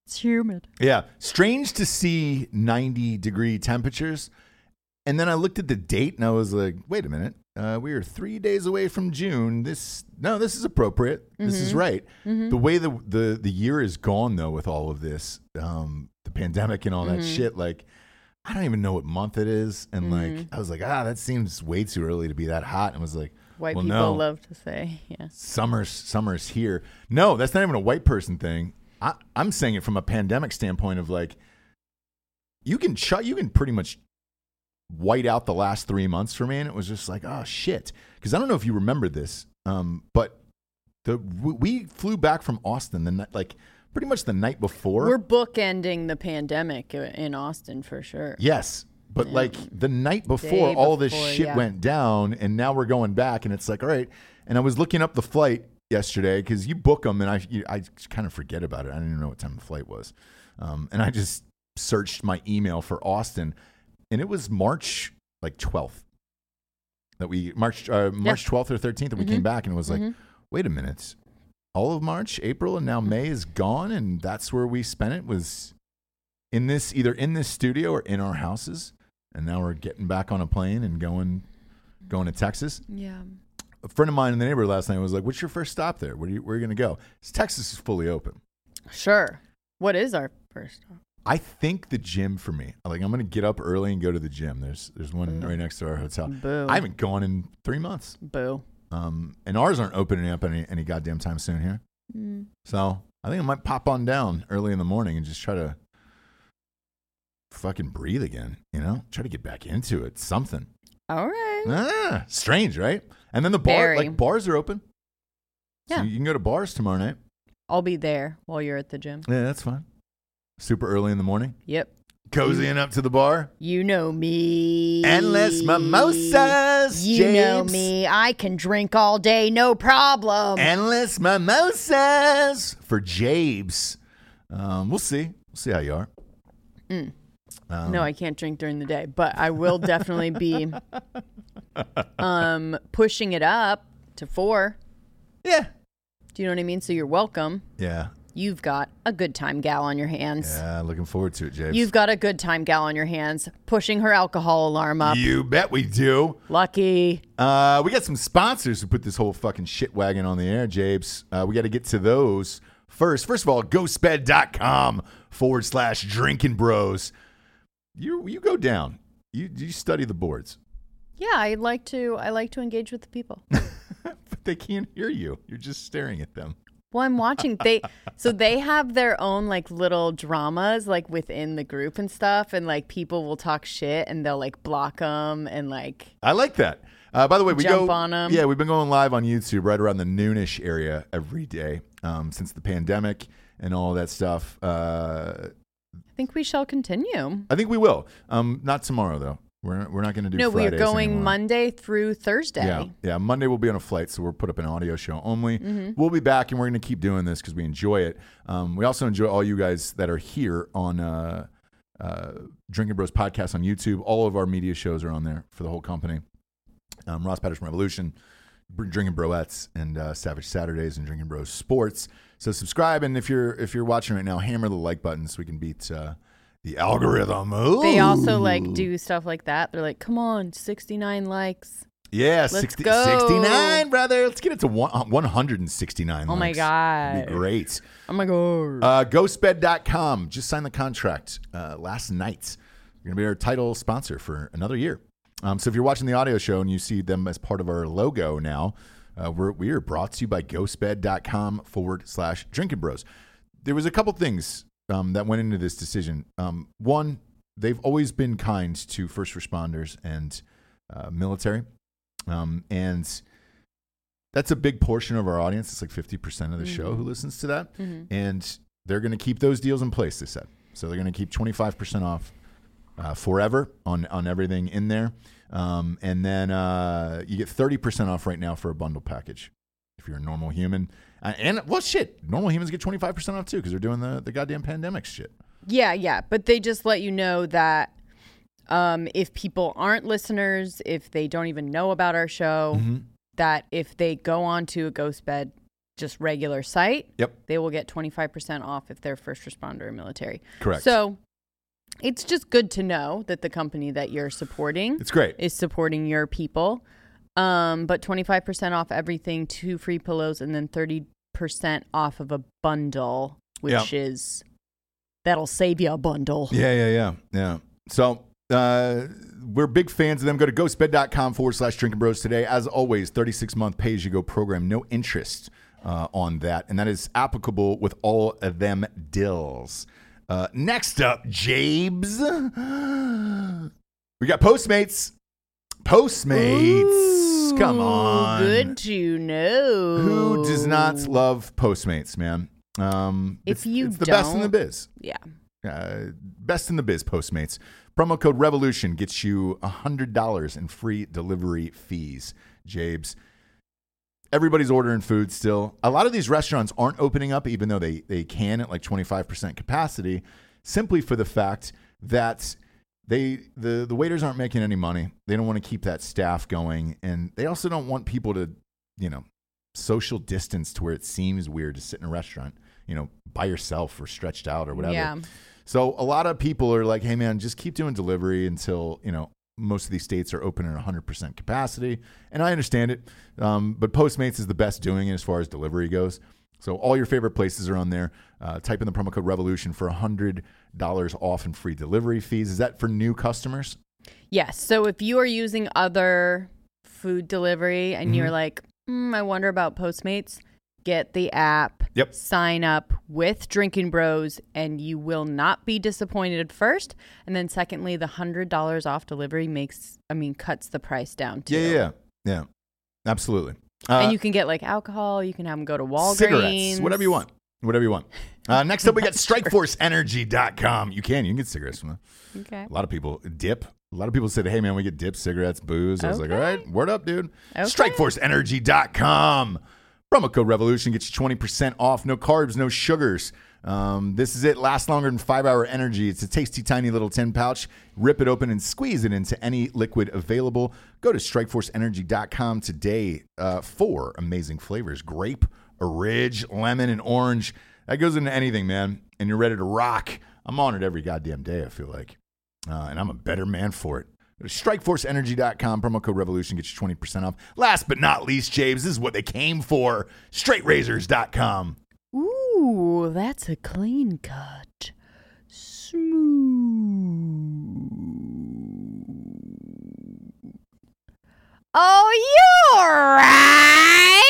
It's humid. Yeah. Strange to see 90 degree temperatures. And then I looked at the date and I was like, wait a minute. Uh, we are three days away from June. This no, this is appropriate. This is right. The way the, the the year is gone though with all of this, um, the pandemic and all that shit, like I don't even know what month it is. And like I was like, ah, that seems way too early to be that hot. And was like, White well, people no love to say, yeah. summer's summer's here. No, that's not even a white person thing. I, I'm saying it from a pandemic standpoint of like, you can ch- you can pretty much white out the last three months for me, and it was just like, oh shit. Because I don't know if you remember this, um, but the we flew back from Austin the night like pretty much the night before. We're bookending the pandemic in Austin for sure. Yes. But like the night before, Day all this shit yeah. went down, and now we're going back, and it's like, all right. And I was looking up the flight yesterday because you book them, and I you, I kind of forget about it. I didn't even know what time the flight was, um, and I just searched my email for Austin, and it was March like twelfth that we March uh, March twelfth or thirteenth that we Mm-hmm. came back, and it was like, wait a minute, all of March, April, and now Mm-hmm. May is gone, and that's where we spent it was in this either in this studio or in our houses and now we're getting back on a plane and going going to Texas. Yeah. A friend of mine in the neighborhood last night was like, "What's your first stop there? Where are you, where are you going to go?" 'Cause Texas is fully open. Sure. What is our first? stop? I think the gym for me. Like I'm going to get up early and go to the gym. There's there's one right next to our hotel. Boo. I haven't gone in three months. Boo. Um, and ours aren't opening up any any goddamn time soon here. Mm. So I think I might pop on down early in the morning and just try to fucking breathe again. You know, try to get back into it. Something. All right. Ah, strange, right? And then the bar, Very. like bars are open. So Yeah. you can go to bars tomorrow night. I'll be there while you're at the gym. Yeah, that's fine. Super early in the morning, Yep. cozying up to the bar. You know me. Endless mimosas. You know James. me. I can drink all day, no problem. Endless mimosas for Jabes. Um, we'll see. We'll see how you are. Um, no, I can't drink during the day, but I will definitely be [laughs] um pushing it up to 4. Yeah. Do you know what I mean? So you're welcome. Yeah. You've got a good time gal on your hands. Yeah. Looking forward to it, Jabes. You've got a good time gal on your hands, pushing her alcohol alarm up. You bet we do. Lucky. Uh, we got some sponsors who put this whole fucking shit wagon on the air, Jabes. Uh, we got to get to those first. First of all, ghostbed.com forward slash drinking bros. You, you go down. You, you study the boards, Yeah, I like to I like to engage with the people. [laughs] but they can't hear you. You're just staring at them. Well, I'm watching they so they have their own like little dramas like within the group and stuff and like people will talk shit and they'll like block them and like I like that. Uh, by the way, we Jump go on 'em. Yeah, we've been going live on YouTube right around the noonish area every day um, since the pandemic and all that stuff. Uh, I think we shall continue. I think we will. Um, not tomorrow though. We're we're not going to do. no, we're going anymore. Monday through Thursday. Yeah, yeah. Monday we'll be on a flight, so we'll put up an audio show only. Mm-hmm. We'll be back, and we're going to keep doing this because we enjoy it. Um, we also enjoy all you guys that are here on uh, uh, Drinking Bros podcast on YouTube. All of our media shows are on there for the whole company. Um, Ross Patterson Revolution, Drinking Broettes, and uh, Savage Saturdays, and Drinking Bros Sports. So subscribe, and if you're if you're watching right now, hammer the like button so we can beat uh, the algorithm. They also like do stuff like that. They're like, "Come on, 69 likes." Yeah, Let's 60, go. 69, brother. Let's get it to one, uh, 169. Oh my god. Great. Oh my god. Uh, ghostbed.com. Just signed the contract uh, last night. You're going to be our title sponsor for another year. Um, so if you're watching the audio show and you see them as part of our logo now, uh, we're, we are brought to you by ghostbed.com forward slash drinking bros. There was a couple things um, that went into this decision. Um, one, they've always been kind to first responders and uh, military. Um, and that's a big portion of our audience. It's like 50% of the show who listens to that. And they're going to keep those deals in place, they said. So they're going to keep 25% off uh, forever on, on everything in there. Um, and then uh, you get 30% off right now for a bundle package if you're a normal human. Uh, and, well, shit, normal humans get 25% off too because they're doing the, the goddamn pandemic shit. Yeah, yeah, but they just let you know that um, if people aren't listeners, if they don't even know about our show, Mm-hmm. that if they go on to a Ghost Bed, just regular site, Yep. they will get 25% off if they're first responder or military. Correct. So it's just good to know that the company that you're supporting It's great. is supporting your people. Um, but 25% off everything, two free pillows, and then 30% off of a bundle, which is that'll save you a bundle. Yeah, yeah, yeah, yeah. So uh, we're big fans of them. Go to ghostbed.com forward slash drinking bros today. As always, 36 month pay as you go program, no interest uh, on that. And that is applicable with all of them dills. Uh, next up, Jabes. [gasps] We got Postmates. Postmates. Come on. Good to know. Who does not love Postmates, man? Um, If it's, you it's the best in the biz. Yeah. Uh, best in the biz, Postmates. Promo code Revolution gets you $100 in free delivery fees. Jabes. Everybody's ordering food still. A lot of these restaurants aren't opening up, even though they, they can at like 25% capacity, simply for the fact that they the, the waiters aren't making any money. They don't want to keep that staff going. And they also don't want people to, you know, social distance to where it seems weird to sit in a restaurant, you know, by yourself or stretched out or whatever. Yeah. So a lot of people are like, "Hey, man, just keep doing delivery until you know most of these states are open at 100 percent capacity." And I understand it, um, but Postmates is the best doing it as far as delivery goes. So all your favorite places are on there. Uh, type in the promo code Revolution for hundred dollars off and free delivery fees. Is that for new customers? Yes. So if you are using other food delivery and Mm-hmm. you're like, mm, I wonder about Postmates, get the app. Yep. Sign up with Drinking Bros, and you will not be disappointed first. And then, secondly, the hundred dollars off delivery makes, I mean, cuts the price down too. Yeah, yeah, yeah, yeah. Absolutely. Uh, and you can get like alcohol. You can have them go to Walgreens. cigarettes, whatever you want, whatever you want. [laughs] Uh, next up, we got StrikeForceEnergy.com. You can, you can get cigarettes from them. Okay. A lot of people dip. A lot of people said, "Hey man, we get dip, cigarettes, booze." I was like, all right, word up, dude." Okay. StrikeForceEnergy.com. Promo code Revolution gets you twenty percent off. No carbs, no sugars. Um, this is it. Lasts longer than five hour energy. It's a tasty, tiny little tin pouch. Rip it open and squeeze it into any liquid available. Go to StrikeForceEnergy.com today uh, for amazing flavors: grape, orange, lemon, and orange. That goes into anything, man. And you're ready to rock. I'm on it every goddamn day. I feel like uh, and I'm a better man for it. StrikeForceEnergy.com, promo code Revolution gets you 20% off. Last but not least, James, this is what they came for. StraightRazors.com. Ooh, that's a clean cut. Smooth. Oh, you're right.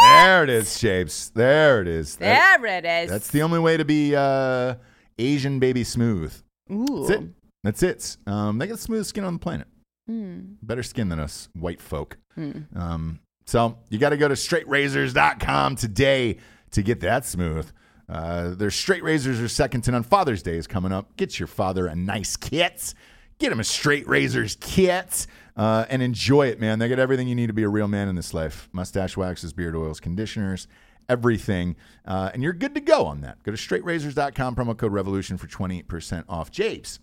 There it is, James. There it is. That- There it is. that's the only way to be uh, Asian baby smooth. Ooh. That's it. That's it. Um, they got the smoothest skin on the planet. Mm. Better skin than us white folk. Mm. Um, so you got to go to straightrazors.com today to get that smooth. Uh, their straight razors are second to none. Father's Day is coming up. Get your father a nice kit. Get him a straight razors kit uh, and enjoy it, man. They got everything you need to be a real man in this life mustache waxes, beard oils, conditioners, everything. Uh, and you're good to go on that. Go to straightrazors.com, promo code revolution for 20% off. Jabes.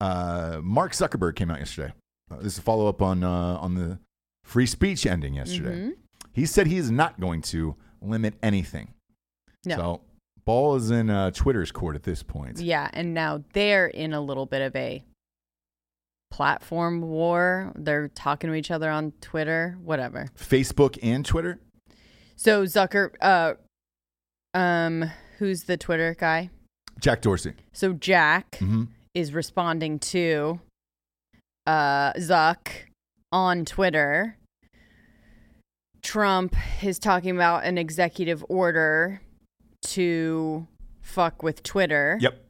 Uh, Mark Zuckerberg came out yesterday. Uh, this is a follow up on uh, on the free speech ending yesterday. Mhm. He said he is not going to limit anything. No. So ball is in uh, Twitter's court at this point. Yeah, and now they're in a little bit of a platform war. They're talking to each other on Twitter, whatever. Facebook and Twitter. So Zucker, uh, um, who's the Twitter guy? Jack Dorsey. So Jack hmm is responding to uh Zuck on Twitter. Trump is talking about an executive order to fuck with Twitter. Yep.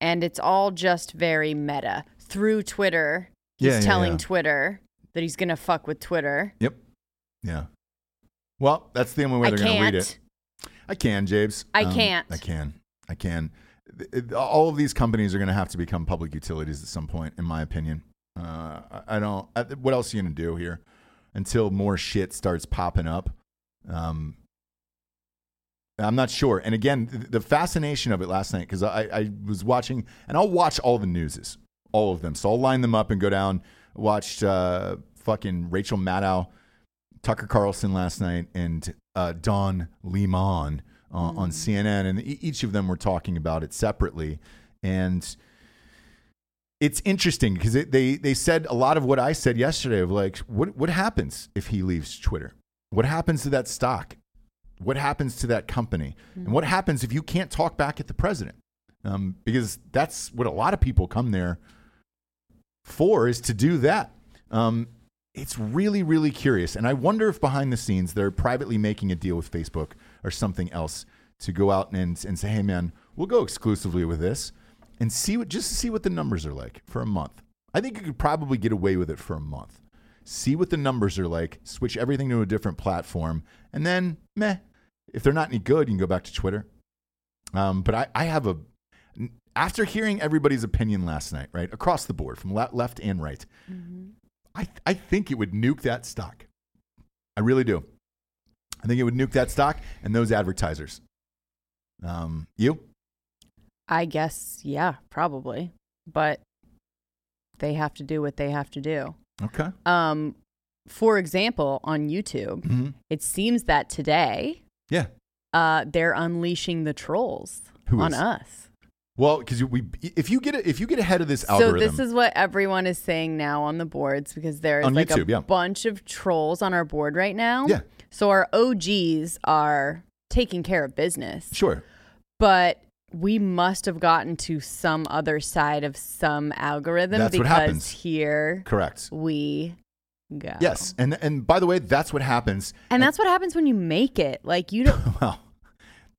and it's all just very meta. Through Twitter, he's Yeah, yeah, telling yeah. Twitter that he's gonna fuck with Twitter. Yep. Yeah. Well, that's the only way I they're going to read it. I can, James. I can't. I can. I can. All of these companies are going to have to become public utilities at some point, in my opinion. Uh, I- I don't. I, what else are you going to do here until more shit starts popping up? Um, I'm not sure. And again, the fascination of it last night because I, I was watching, and I'll watch all the newses, all of them. So I'll line them up and go down. Watched uh, fucking Rachel Maddow, Tucker Carlson last night, and uh, Don Lemon uh, on CNN, and each of them were talking about it separately, and it's interesting because they they said a lot of what I said yesterday of like what what happens if he leaves Twitter? What happens to that stock? What happens to that company? And what happens if you can't talk back at the president? Um, because that's what a lot of people come there for is to do that. Um, it's really, really curious. And I wonder if behind the scenes they're privately making a deal with Facebook or something else to go out and, and say, hey, man, we'll go exclusively with this and see what, just to see what the numbers are like for a month. I think you could probably get away with it for a month. See what the numbers are like, switch everything to a different platform, and then, meh, if they're not any good, you can go back to Twitter. Um, but I, I have a, after hearing everybody's opinion last night, right, across the board from left and right, I, I think it would nuke that stock. I really do. I think it would nuke that stock and those advertisers. Um, you? I guess, yeah, probably. But they have to do what they have to do. Okay. Um, for example, on YouTube, Mm-hmm. it seems that today Yeah. uh, they're unleashing the trolls Who on is? us. Well, because we, if you get if you get ahead of this algorithm, So this is what everyone is saying now on the boards because there's like YouTube, a yeah. bunch of trolls on our board right now. Yeah. So our OGs are taking care of business, sure. but we must have gotten to some other side of some algorithm That's what because happens. here Correct. we go. Yes, and and by the way, that's what happens. And that's what happens when you make it. Like you don't [laughs] Well,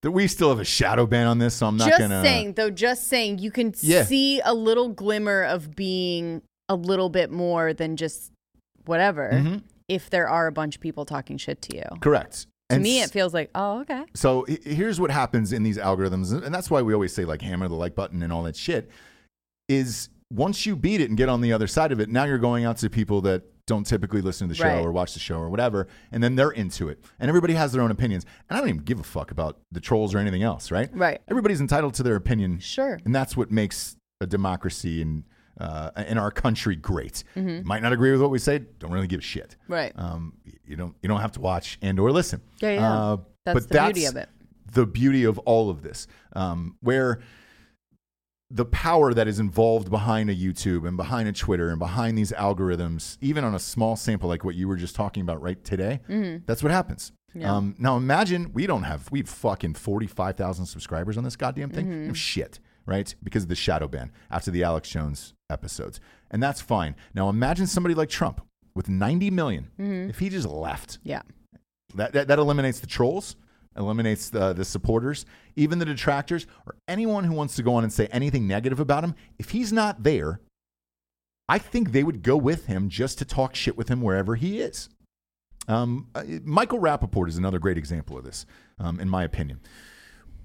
we still have a shadow ban on this, so I'm not just gonna. saying though just saying you can Yeah. see a little glimmer of being a little bit more than just whatever Mhm. if there are a bunch of people talking shit to you Correct. To And me it feels like oh okay So h- here's what happens in these algorithms, and that's why we always say like hammer the like button and all that shit. Is once you beat it and get on the other side of it, now you're going out to people that don't typically listen to the show Right. or watch the show or whatever, and then they're into it. And everybody has their own opinions. And I don't even give a fuck about the trolls or anything else, right? Right. Everybody's entitled to their opinion. Sure. And that's what makes a democracy and uh, in our country great. Mm-hmm. Might not agree with what we say, don't really give a shit. Right. Um, you don't you don't have to watch and or listen. Yeah, yeah. Uh, That's but the beauty of it. The beauty of all of this, um, where the power that is involved behind a YouTube and behind a Twitter and behind these algorithms, even on a small sample like what you were just talking about right today, that's what happens. Mm-hmm. Yeah. Um, now imagine we don't have we have fucking forty five thousand subscribers on this goddamn thing. Mm-hmm. Shit, right? Because of the shadow ban after the Alex Jones episodes, and that's fine. Now imagine somebody like Trump with ninety million. Mm-hmm. If he just left, yeah that, that, that eliminates the trolls, eliminates the, the supporters, even the detractors, or anyone who wants to go on and say anything negative about him. If he's not there, I think they would go with him just to talk shit with him wherever he is. Um, uh, Michael Rapaport is another great example of this, um, in my opinion.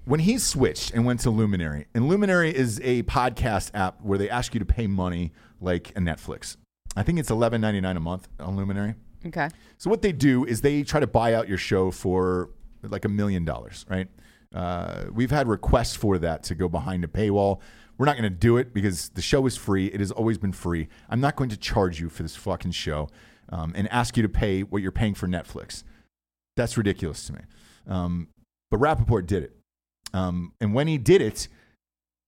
When he switched and went to Luminary, and Luminary is a podcast app where they ask you to pay money like a Netflix. I think it's eleven ninety nine a month on Luminary. okay So what they do is they try to buy out your show for like a million dollars, right? Uh, we've had requests for that to go behind a paywall. We're not going to do it because the show is free. It has always been free. I'm not going to charge you for this fucking show um, and ask you to pay what you're paying for Netflix. That's ridiculous to me. Um, but Rapaport did it. Um, and when he did it,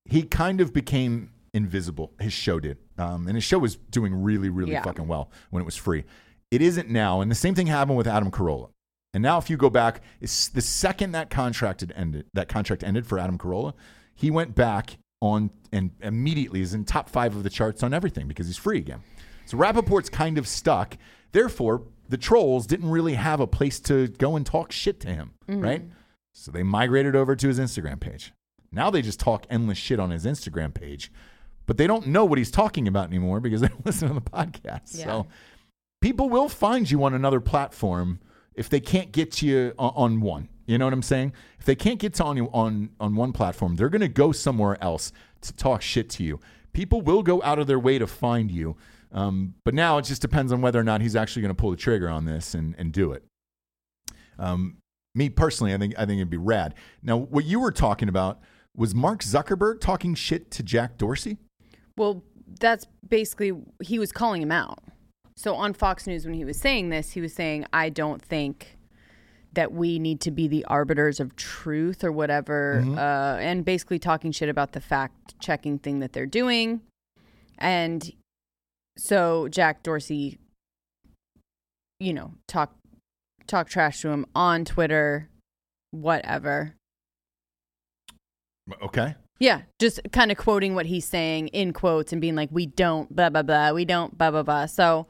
he kind of became invisible. His show did. Um, and his show was doing really, really Yeah. fucking well when it was free. It isn't now. And the same thing happened with Adam Carolla. And now if you go back, it's the second that contract ended, that contract ended for Adam Carolla, he went back on and immediately is in top five of the charts on everything because he's free again. So Rapaport's kind of stuck. Therefore, the trolls didn't really have a place to go and talk shit to him, right? So they migrated over to his Instagram page. Now they just talk endless shit on his Instagram page, but they don't know what he's talking about anymore because [laughs] they don't listen to the podcast. Yeah. So people will find you on another platform if they can't get to you on, on one. You know what I'm saying? If they can't get to on you on on one platform, they're going to go somewhere else to talk shit to you. People will go out of their way to find you. Um, but now it just depends on whether or not he's actually going to pull the trigger on this and, and do it. Um, Me personally, I think I think it'd be rad. Now, what you were talking about was Mark Zuckerberg talking shit to Jack Dorsey. Well, that's basically he was calling him out. So on Fox News when he was saying this, he was saying, "I don't think that we need to be the arbiters of truth or whatever," uh, and basically talking shit about the fact checking thing that they're doing. And so Jack Dorsey, you know, talk talk trash to him on Twitter, whatever. Okay. Yeah, just kind of quoting what he's saying in quotes and being like, "We don't blah blah blah, we don't blah blah blah." So,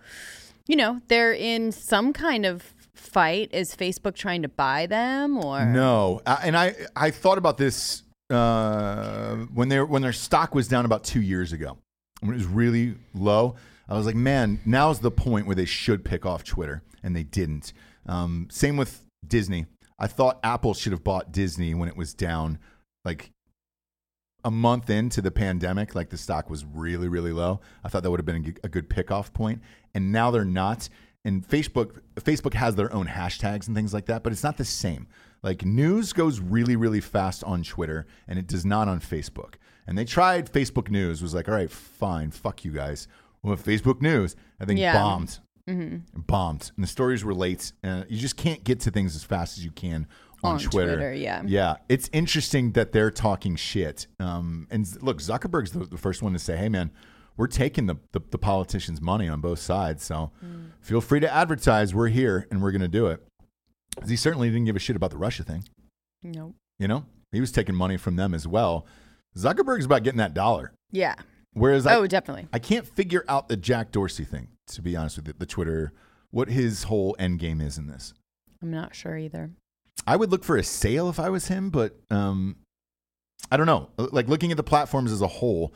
you know, they're in some kind of fight. Is Facebook trying to buy them or No, uh, and I I thought about this uh, when they when their stock was down about two years ago when it was really low. I was like, man, now's the point where they should pick off Twitter, and they didn't. Um, same with Disney. I thought Apple should have bought Disney when it was down, like a month into the pandemic, like the stock was really, really low. I thought that would have been a good pickoff point. point, and now they're not. And Facebook, Facebook has their own hashtags and things like that, but it's not the same. Like news goes really, really fast on Twitter, and it does not on Facebook. And they tried Facebook News, was like, all right, fine, fuck you guys. Well, Facebook News, I think Yeah. bombed, bombed, and the stories were late. Uh, you just can't get to things as fast as you can on, On Twitter, yeah. yeah, it's interesting that they're talking shit. Um, and look, Zuckerberg's the, the first one to say, "Hey, man, we're taking the, the the politicians' money on both sides, so Mm. feel free to advertise. We're here, and we're going to do it." he certainly didn't give a shit about the Russia thing. no? You know, he was taking money from them as well. Zuckerberg's about getting that dollar, Yeah. whereas I, oh, definitely. I can't figure out the Jack Dorsey thing. To be honest with you, the Twitter, what his whole end game is in this. I'm not sure either. I would look for a sale if I was him, but um, I don't know. Like looking at the platforms as a whole,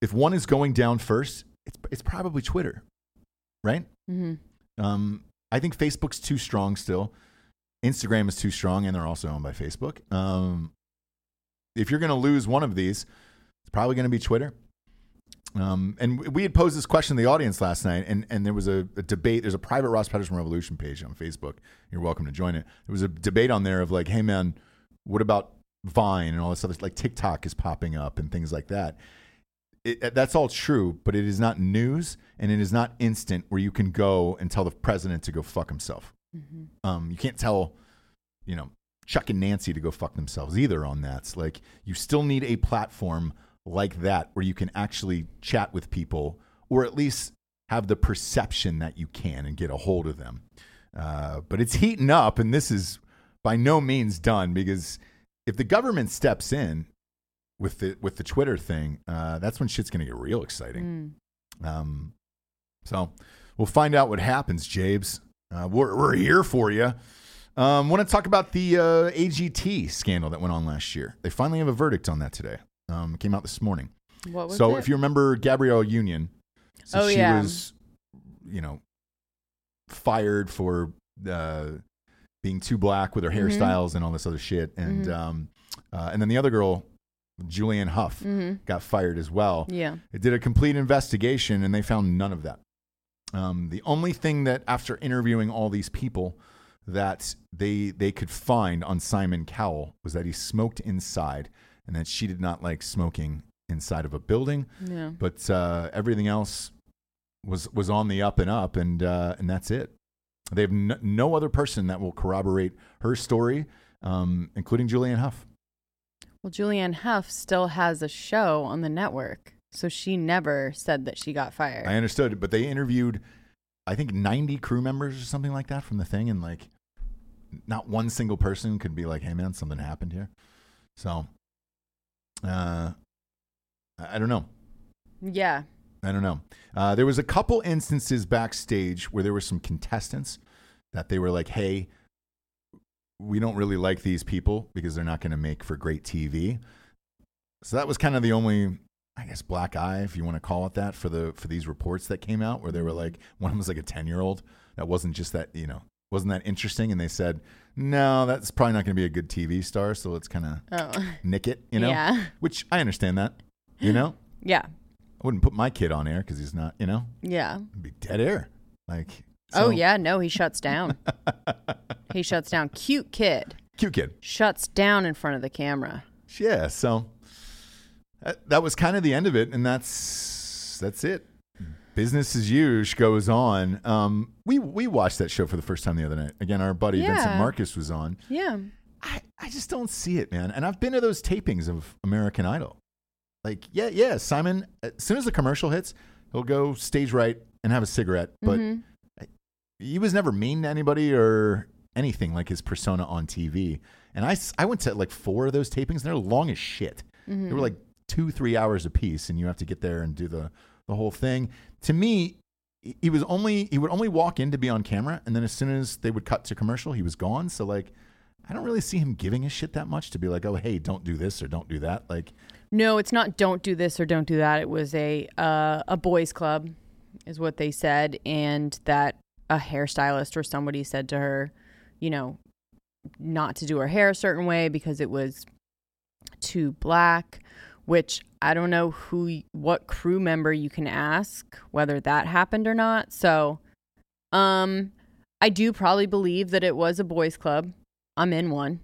if one is going down first, it's it's probably Twitter, right? hmm Um, I think Facebook's too strong still. Instagram is too strong, and they're also owned by Facebook. Um, if you're going to lose one of these, it's probably going to be Twitter. Um, and we had posed this question to the audience last night, and, and there was a, a debate. There's a private Ross Patterson Revolution page on Facebook. You're welcome to join it. There was a debate on there of like, hey man, what about Vine and all this other like TikTok is popping up and things like that. It, that's all true, but it is not news and it is not instant where you can go and tell the president to go fuck himself. Um, you can't tell, you know, Chuck and Nancy to go fuck themselves either on that. It's like you still need a platform like that where you can actually chat with people or at least have the perception that you can and get a hold of them. Uh, but it's heating up, and this is by no means done because if the government steps in with the with the Twitter thing, uh, that's when shit's gonna get real exciting. Mm. Um, so we'll find out what happens, Jabes. Uh, we're, we're here for you. Um, want to talk about the uh, AGT scandal that went on last year? They finally have a verdict on that today. Um, came out this morning. What was so it? if you remember Gabrielle Union, so Oh, she yeah. was, you know, fired for uh, being too black with her Mhm. hairstyles and all this other shit, and Mhm. um, uh, and then the other girl, Julianne Hough, Mhm. got fired as well. Yeah. It did a complete investigation and they found none of that. Um, the only thing that, after interviewing all these people, that they they could find on Simon Cowell was that he smoked inside, and that she did not like smoking inside of a building. Yeah. But uh, everything else was was on the up and up, and uh, and that's it. They have no, no other person that will corroborate her story, um, including Julianne Hough. Well, Julianne Hough still has a show on the network, so she never said that she got fired. I understood, but they interviewed, I think, 90 crew members or something like that from the thing, and like, not one single person could be like, "Hey, man, something happened here." So, uh, I don't know. yeah. I don't know. Uh, there was a couple instances backstage where there were some contestants that they were like, "Hey, we don't really like these people because they're not going to make for great TV." So that was kind of the only, I guess, black eye, if you want to call it that, for the for these reports that came out where they were like, one of them was like a ten year old that wasn't just that, you know, wasn't that interesting, and they said, "No, that's probably not going to be a good TV star, so let's kind of Oh. nick it," you know, Yeah. which I understand that, you know. [gasps] Yeah. I wouldn't put my kid on air because he's not, you know, Yeah. it'd be dead air. Like, oh yeah. No, he shuts down. [laughs] he shuts down. Cute kid Cute kid. shuts down in front of the camera. Yeah. So that, that was kind of the end of it, and that's that's it. Business as usual goes on. Um, we we watched that show for the first time the other night. Again, our buddy Vincent Marcus was on. Yeah. I, I just don't see it, man. And I've been to those tapings of American Idol. Like, yeah, yeah, Simon, as soon as the commercial hits, he'll go stage right and have a cigarette. But Mhm. he was never mean to anybody or anything like his persona on TV. And I, I went to like four of those tapings, and they're long as shit. Mm-hmm. They were like two, three hours a piece, and you have to get there and do the, the whole thing. To me, he- was only he would only walk in to be on camera, and then as soon as they would cut to commercial, he was gone. So like, I don't really see him giving a shit that much to be like, oh hey, don't do this or don't do that. Like, No, it's not. Don't do this or don't do that. It was a uh, a boys' club, is what they said, and that a hairstylist or somebody said to her, you know, not to do her hair a certain way because it was too black. Which I don't know who, what crew member you can ask whether that happened or not. So, um, I do probably believe that it was a boys' club. I'm in one.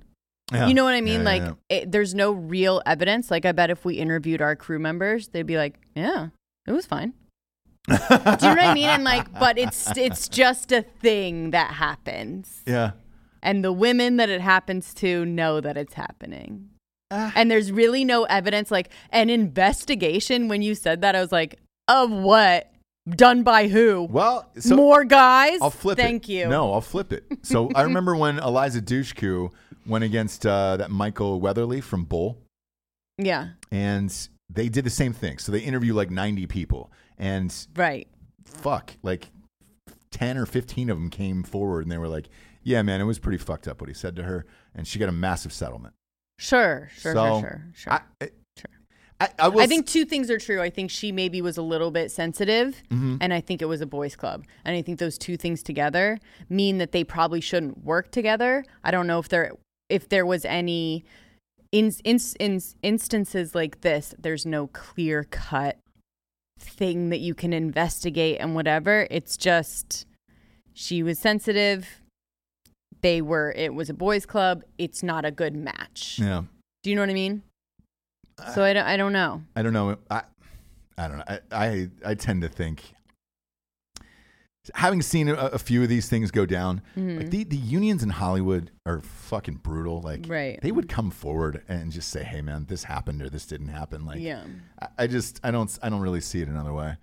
You know what I mean? Yeah, like, yeah, It, there's no real evidence. Like, I bet if we interviewed our crew members, they'd be like, "Yeah, it was fine." Do you know what I mean? And like, but it's it's just a thing that happens, yeah. and the women that it happens to know that it's happening. Ah. And there's really no evidence, like an investigation. When you said that, I was like, "Of what? Done by who? Well, so More guys? I'll flip it. Thank you. No, I'll flip it. So I remember when Eliza Dushku went against uh, that Michael Weatherly from Bull. Yeah. and they did the same thing. So they interview like 90 people, and Right. fuck, like 10 or 15 of them came forward and they were like, yeah, man, it was pretty fucked up what he said to her. And she got a massive settlement. Sure. Sure. so sure. Sure. Sure. I, Sure. I, I, I think two things are true. I think she maybe was a little bit sensitive, Mm-hmm. and I think it was a boys' club. And I think those two things together mean that they probably shouldn't work together. I don't know if there if there was any in, in, in instances like this. There's no clear cut thing that you can investigate and whatever. It's just she was sensitive. They were. It was a boys' club. It's not a good match. yeah, Do you know what I mean? So I don't. I don't know. I don't know. I, I don't know. I, I, I tend to think, having seen a, a few of these things go down, Mm-hmm. like the, the unions in Hollywood are fucking brutal. Like, Right. they would come forward and just say, "Hey, man, this happened or this didn't happen." Like, Yeah. I, I just, I don't, I don't really see it another way.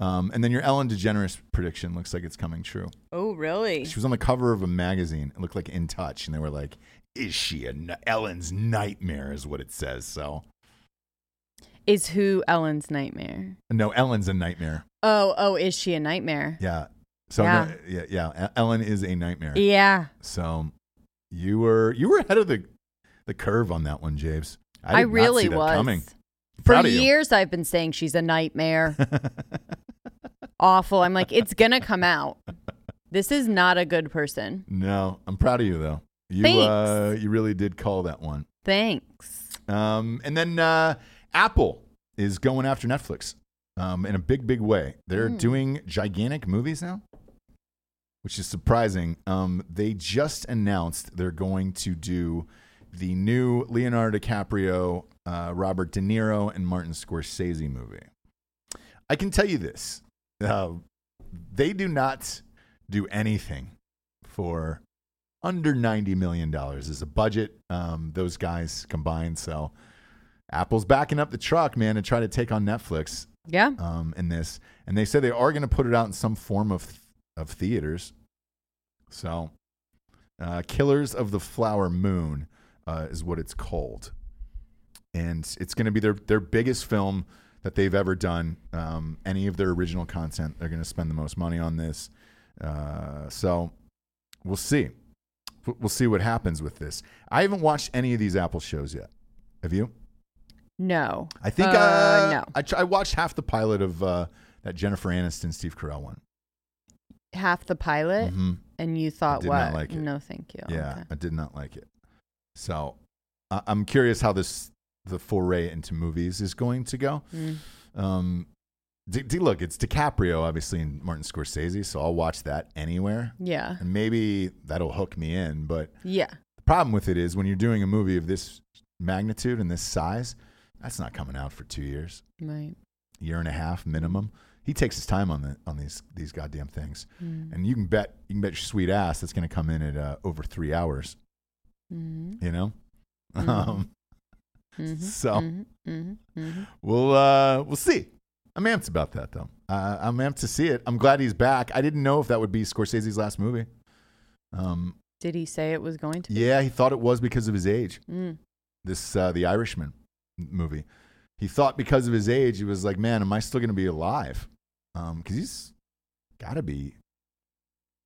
Um, and then your Ellen DeGeneres prediction looks like it's coming true. Oh, really? She was on the cover of a magazine. It looked like In Touch, and they were like, "Is she a n- Ellen's nightmare?" Is what it says. So, Is who Ellen's nightmare? no, Ellen's a nightmare. Oh, oh, is she a nightmare? Yeah. So Yeah. no, yeah, yeah. Ellen is a nightmare. Yeah. So you were you were ahead of the the curve on that one, James. I, I, really was. coming. For years, I've been saying she's a nightmare. [laughs] Awful. I'm like, it's gonna come out. [laughs] This is not a good person. No, I'm proud of you though. You Thanks. uh you really did call that one. Thanks. Um, and then uh, Apple is going after Netflix um, in a big, big way. They're Mm. doing gigantic movies now, which is surprising. Um, they just announced they're going to do the new Leonardo DiCaprio, uh, Robert De Niro, and Martin Scorsese movie. I can tell you this uh, they do not do anything for under $90 million is a budget. Um, those guys combined. So Apple's backing up the truck, man, to try to take on Netflix Yeah. um, in this. And they said they are going to put it out in some form of, of theaters. So uh, Killers of the Flower Moon uh, is what it's called. And it's going to be their, their biggest film that they've ever done. Um, any of their original content, they're going to spend the most money on this. Uh, so we'll see. We'll- see what happens with this. I haven't watched any of these Apple shows yet. Have you? No. I think Uh, uh, no. I, I watched half the pilot of uh, that Jennifer Aniston, Steve Carell one. Half the pilot, hmm and you thought what? like. No, thank you. Yeah, Okay. I did not like it. So I'm curious how this the foray into movies is going to go. Mm. Um, D- D- look, it's DiCaprio, obviously, and Martin Scorsese, so I'll watch that anywhere. Yeah. And maybe that'll hook me in. But Yeah. the problem with it is when you're doing a movie of this magnitude and this size, that's not coming out for two years, Right. year and a half minimum. He takes his time on the on these these goddamn things, Mm. and you can bet you can bet your sweet ass that's going to come in at uh, over three hours. Mm-hmm. You know, Mhm. [laughs] um, Mm-hmm. so Mm-hmm. Mm-hmm. Mm-hmm. we'll uh, we'll see. I'm amped about that though. Uh, I'm amped to see it. I'm glad he's back. I didn't know if that would be Scorsese's last movie. Um, Did he say it was going to? be? yeah, he thought it was because of his age. Mm. This uh, the Irishman movie. He thought because of his age, he was like, "Man, am I still going to be alive?" Because he's got to be,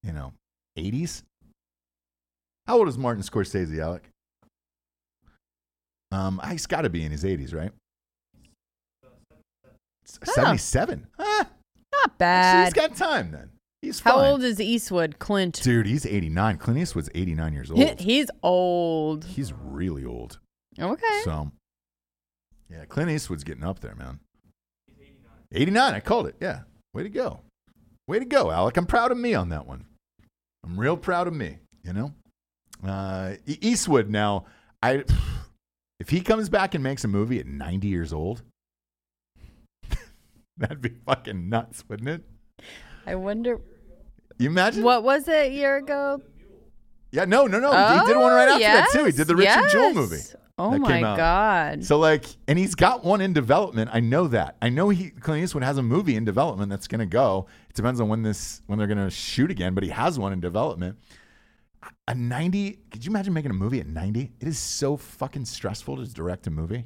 you know, 80s. How old is Martin Scorsese, Alec? Um, he's got to be in his 80s, right? Oh. 77. Ah, Not bad. he's got time then. He's How fine. old is Eastwood? Clint. Dude, he's 89. Clint Eastwood's 89 years old. He's old. he's really old. Okay. So, yeah, Clint Eastwood's getting up there, man. 89. I called it. Yeah. Way to go. Way to go, Alec. I'm proud of me on that one. I'm real proud of me, you know? Uh, Eastwood now, I if he comes back and makes a movie at 90 years old, [laughs] that'd be fucking nuts, wouldn't it? I wonder You imagine? what was it a year ago? Yeah, no, no, no. he did one right Oh, after that too. He oh, did the Richard Jewell movie. Oh my god. So like, and he's got one in development. I know that. I know he Clint Eastwood has a movie in development that's going to go. It depends on when this when they're going to shoot again, but he has one in development. A ninety? Could you imagine making a movie at ninety? It is so fucking stressful to direct a movie.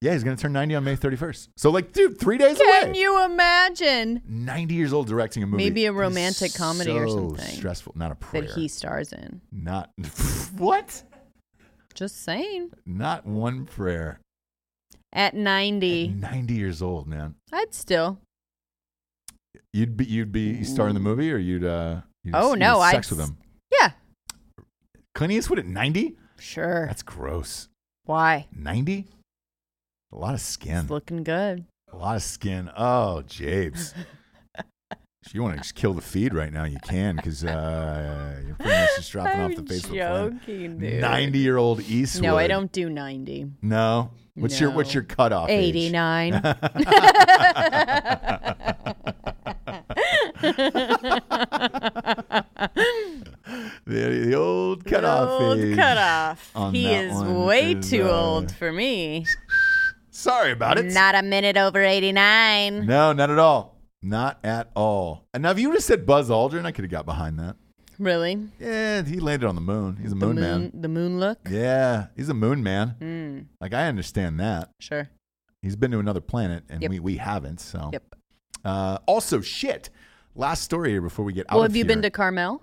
Yeah, he's going to turn ninety on May thirty first. So like, dude, three days Can away. Can you imagine 90 years old directing a movie. Maybe a romantic comedy or so something Stressful. Not a prayer. that he stars in? Not [laughs] what? Just saying. Not one prayer. At At 90, 90 years old, man. I'd still. You'd be you'd be you star in the movie or you'd uh Oh, no, I'd sex with him. Yeah, Clint Eastwood at 90? sure. That's gross. Why? 90? A lot of skin. It's looking good. A lot of skin. Oh, Jabes. [laughs] if you want to just kill the feed right now, you can because uh, you're pretty much just dropping off the I'm Facebook joking, dude. 90 year old Eastwood. No, I don't do 90. No. What's your what's your cutoff? age? [laughs] [laughs] 89. [laughs] The, the old cutoff old age. cutoff. He is way is, too uh, old for me. Sorry about it. Not a minute over 89. No, not at all. Not at all. And now, if you would have said Buzz Aldrin, I could have got behind that. Really? Yeah, he landed on the moon. He's a the moon, moon, man. The moon look? Yeah, he's a moon man. Mm, Like I understand that. sure. He's been to another planet, and Yep. we we haven't. So. Yep. Uh, also, shit. Last story here before we get out. Of here. Well, have you been to Carmel?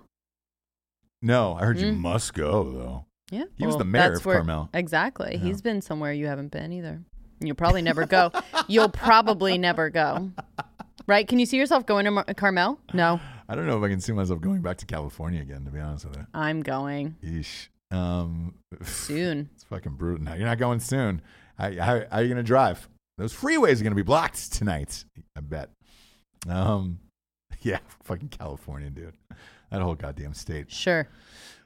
No, I heard you Mm. must go though. Yeah. He was the mayor that's of where- Carmel. Exactly. He's been somewhere you haven't been either. You'll probably never go. You'll probably never go. [laughs] Right? Can you see yourself going to Mar- Carmel? No. I don't know if I can see myself going back to California again. To be honest with you. I'm going Yeesh. Um, soon. [sighs] It's fucking brutal. Now you're not going soon. How, how, how are you going to drive? Those freeways are going to be blocked tonight. I bet. Um, yeah, [laughs] fucking California, dude. That whole goddamn state. Sure.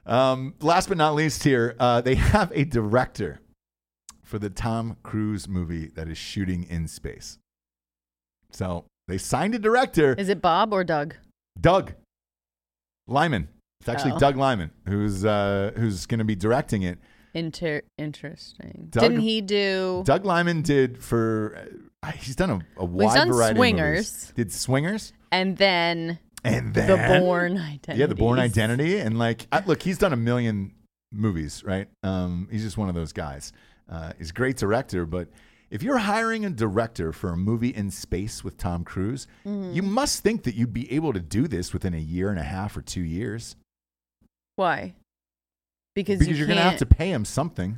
Um, last but not least, here uh, they [laughs] have a director for the Tom Cruise movie that is shooting in space. So they signed a director, Is it Bob or Doug? Doug Liman. It's actually Oh. Doug Liman who's uh, who's going to be directing it. Inter- interesting. Doug- Didn't he do? Doug Liman did for he's done a, a Well, he's wide done variety Swingers. of movies. Did Swingers and then and then the Bourne Identity. Yeah, the Bourne Identity and like I, look, he's done a million movies, right? Um, he's just one of those guys. Uh, he's a great director, but if you're hiring a director for a movie in space with Tom Cruise, Mm-hmm. you must think that you'd be able to do this within a year and a half or two years Why? Because, because you are going to have to pay him something.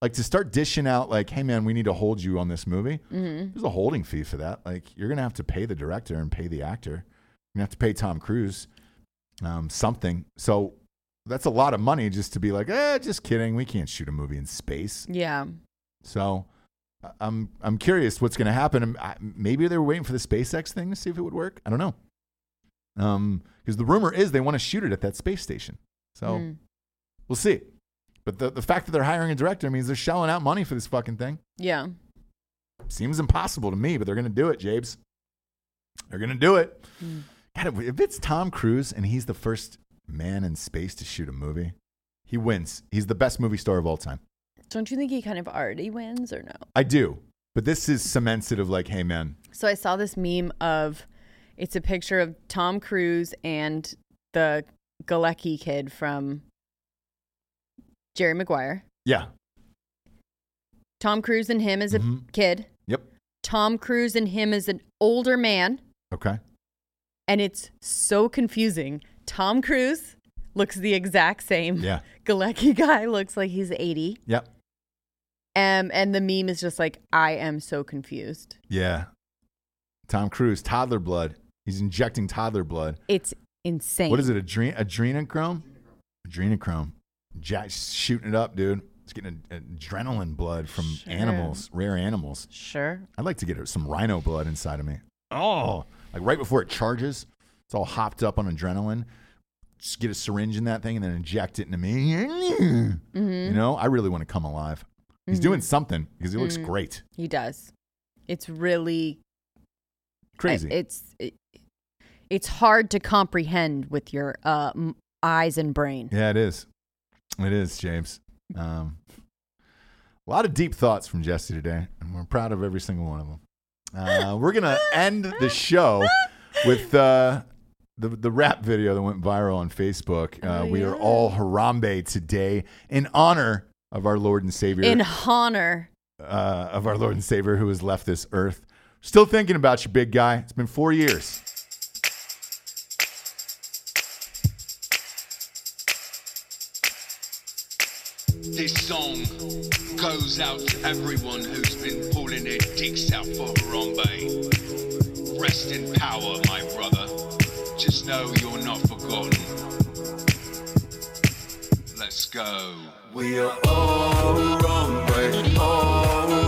Like to start dishing out, like, hey man, we need to hold you on this movie. Mhm. There's a holding fee for that. Like you're gonna have to pay the director and pay the actor. You're gonna have to pay Tom Cruise um, something. So that's a lot of money just to be like, eh, just kidding. We can't shoot a movie in space. Yeah. So I'm I'm curious what's going to happen. Um, Maybe they were waiting for the SpaceX thing to see if it would work. I don't know. Um, because the rumor is they want to shoot it at that space station. So Hmm. we'll see. But the the fact that they're hiring a director means they're shelling out money for this fucking thing. Yeah. Seems impossible to me, but they're going to do it, Jabes. They're going to do it. Hmm. God, if it's Tom Cruise and he's the first man in space to shoot a movie, he wins. He's the best movie star of all time. Don't you think he kind of already wins or no? I do. But this is cements it of like, hey, man, So I saw this meme of it's a picture of Tom Cruise and the Galecki kid from Jerry Maguire. yeah. Tom Cruise and him as a Mhm. kid. Yep. Tom Cruise and him as an older man. Okay. And it's so confusing. Tom Cruise looks the exact same. Yeah. [laughs] Galecki guy looks like he's 80. Yep. Um, and the meme is just like, I am so confused. Yeah. Tom Cruise, toddler blood. He's injecting toddler blood. It's insane. What is it? Adren- adrenochrome? Adrenochrome. Jack shooting it up, dude. It's getting a, adrenaline blood from Sure. animals, rare animals. Sure. I'd like to get some rhino blood inside of me. Oh, like right before it charges, it's all hopped up on adrenaline. Just get a syringe in that thing and then inject it into me. Mm-hmm. You know, I really want to come alive. He's doing something because he looks Mhm. great. He does. It's really Crazy. It's it, it's hard to comprehend with your uh, m- eyes and brain. yeah, it is. It is, James. Um, a lot of deep thoughts from Jesse today, and we're proud of every single one of them. Uh, we're gonna end the show with uh, the the rap video that went viral on Facebook. Uh, Oh, we are all Harambe today in honor of our Lord and Savior, In honor, uh, of our Lord and Savior who has left this earth. Still thinking about you, big guy. It's been four years. Goes out to everyone who's been pulling their dicks out for Harambe. Rest in power, my brother. Just know you're not forgotten. Let's go. We are all Harambe, all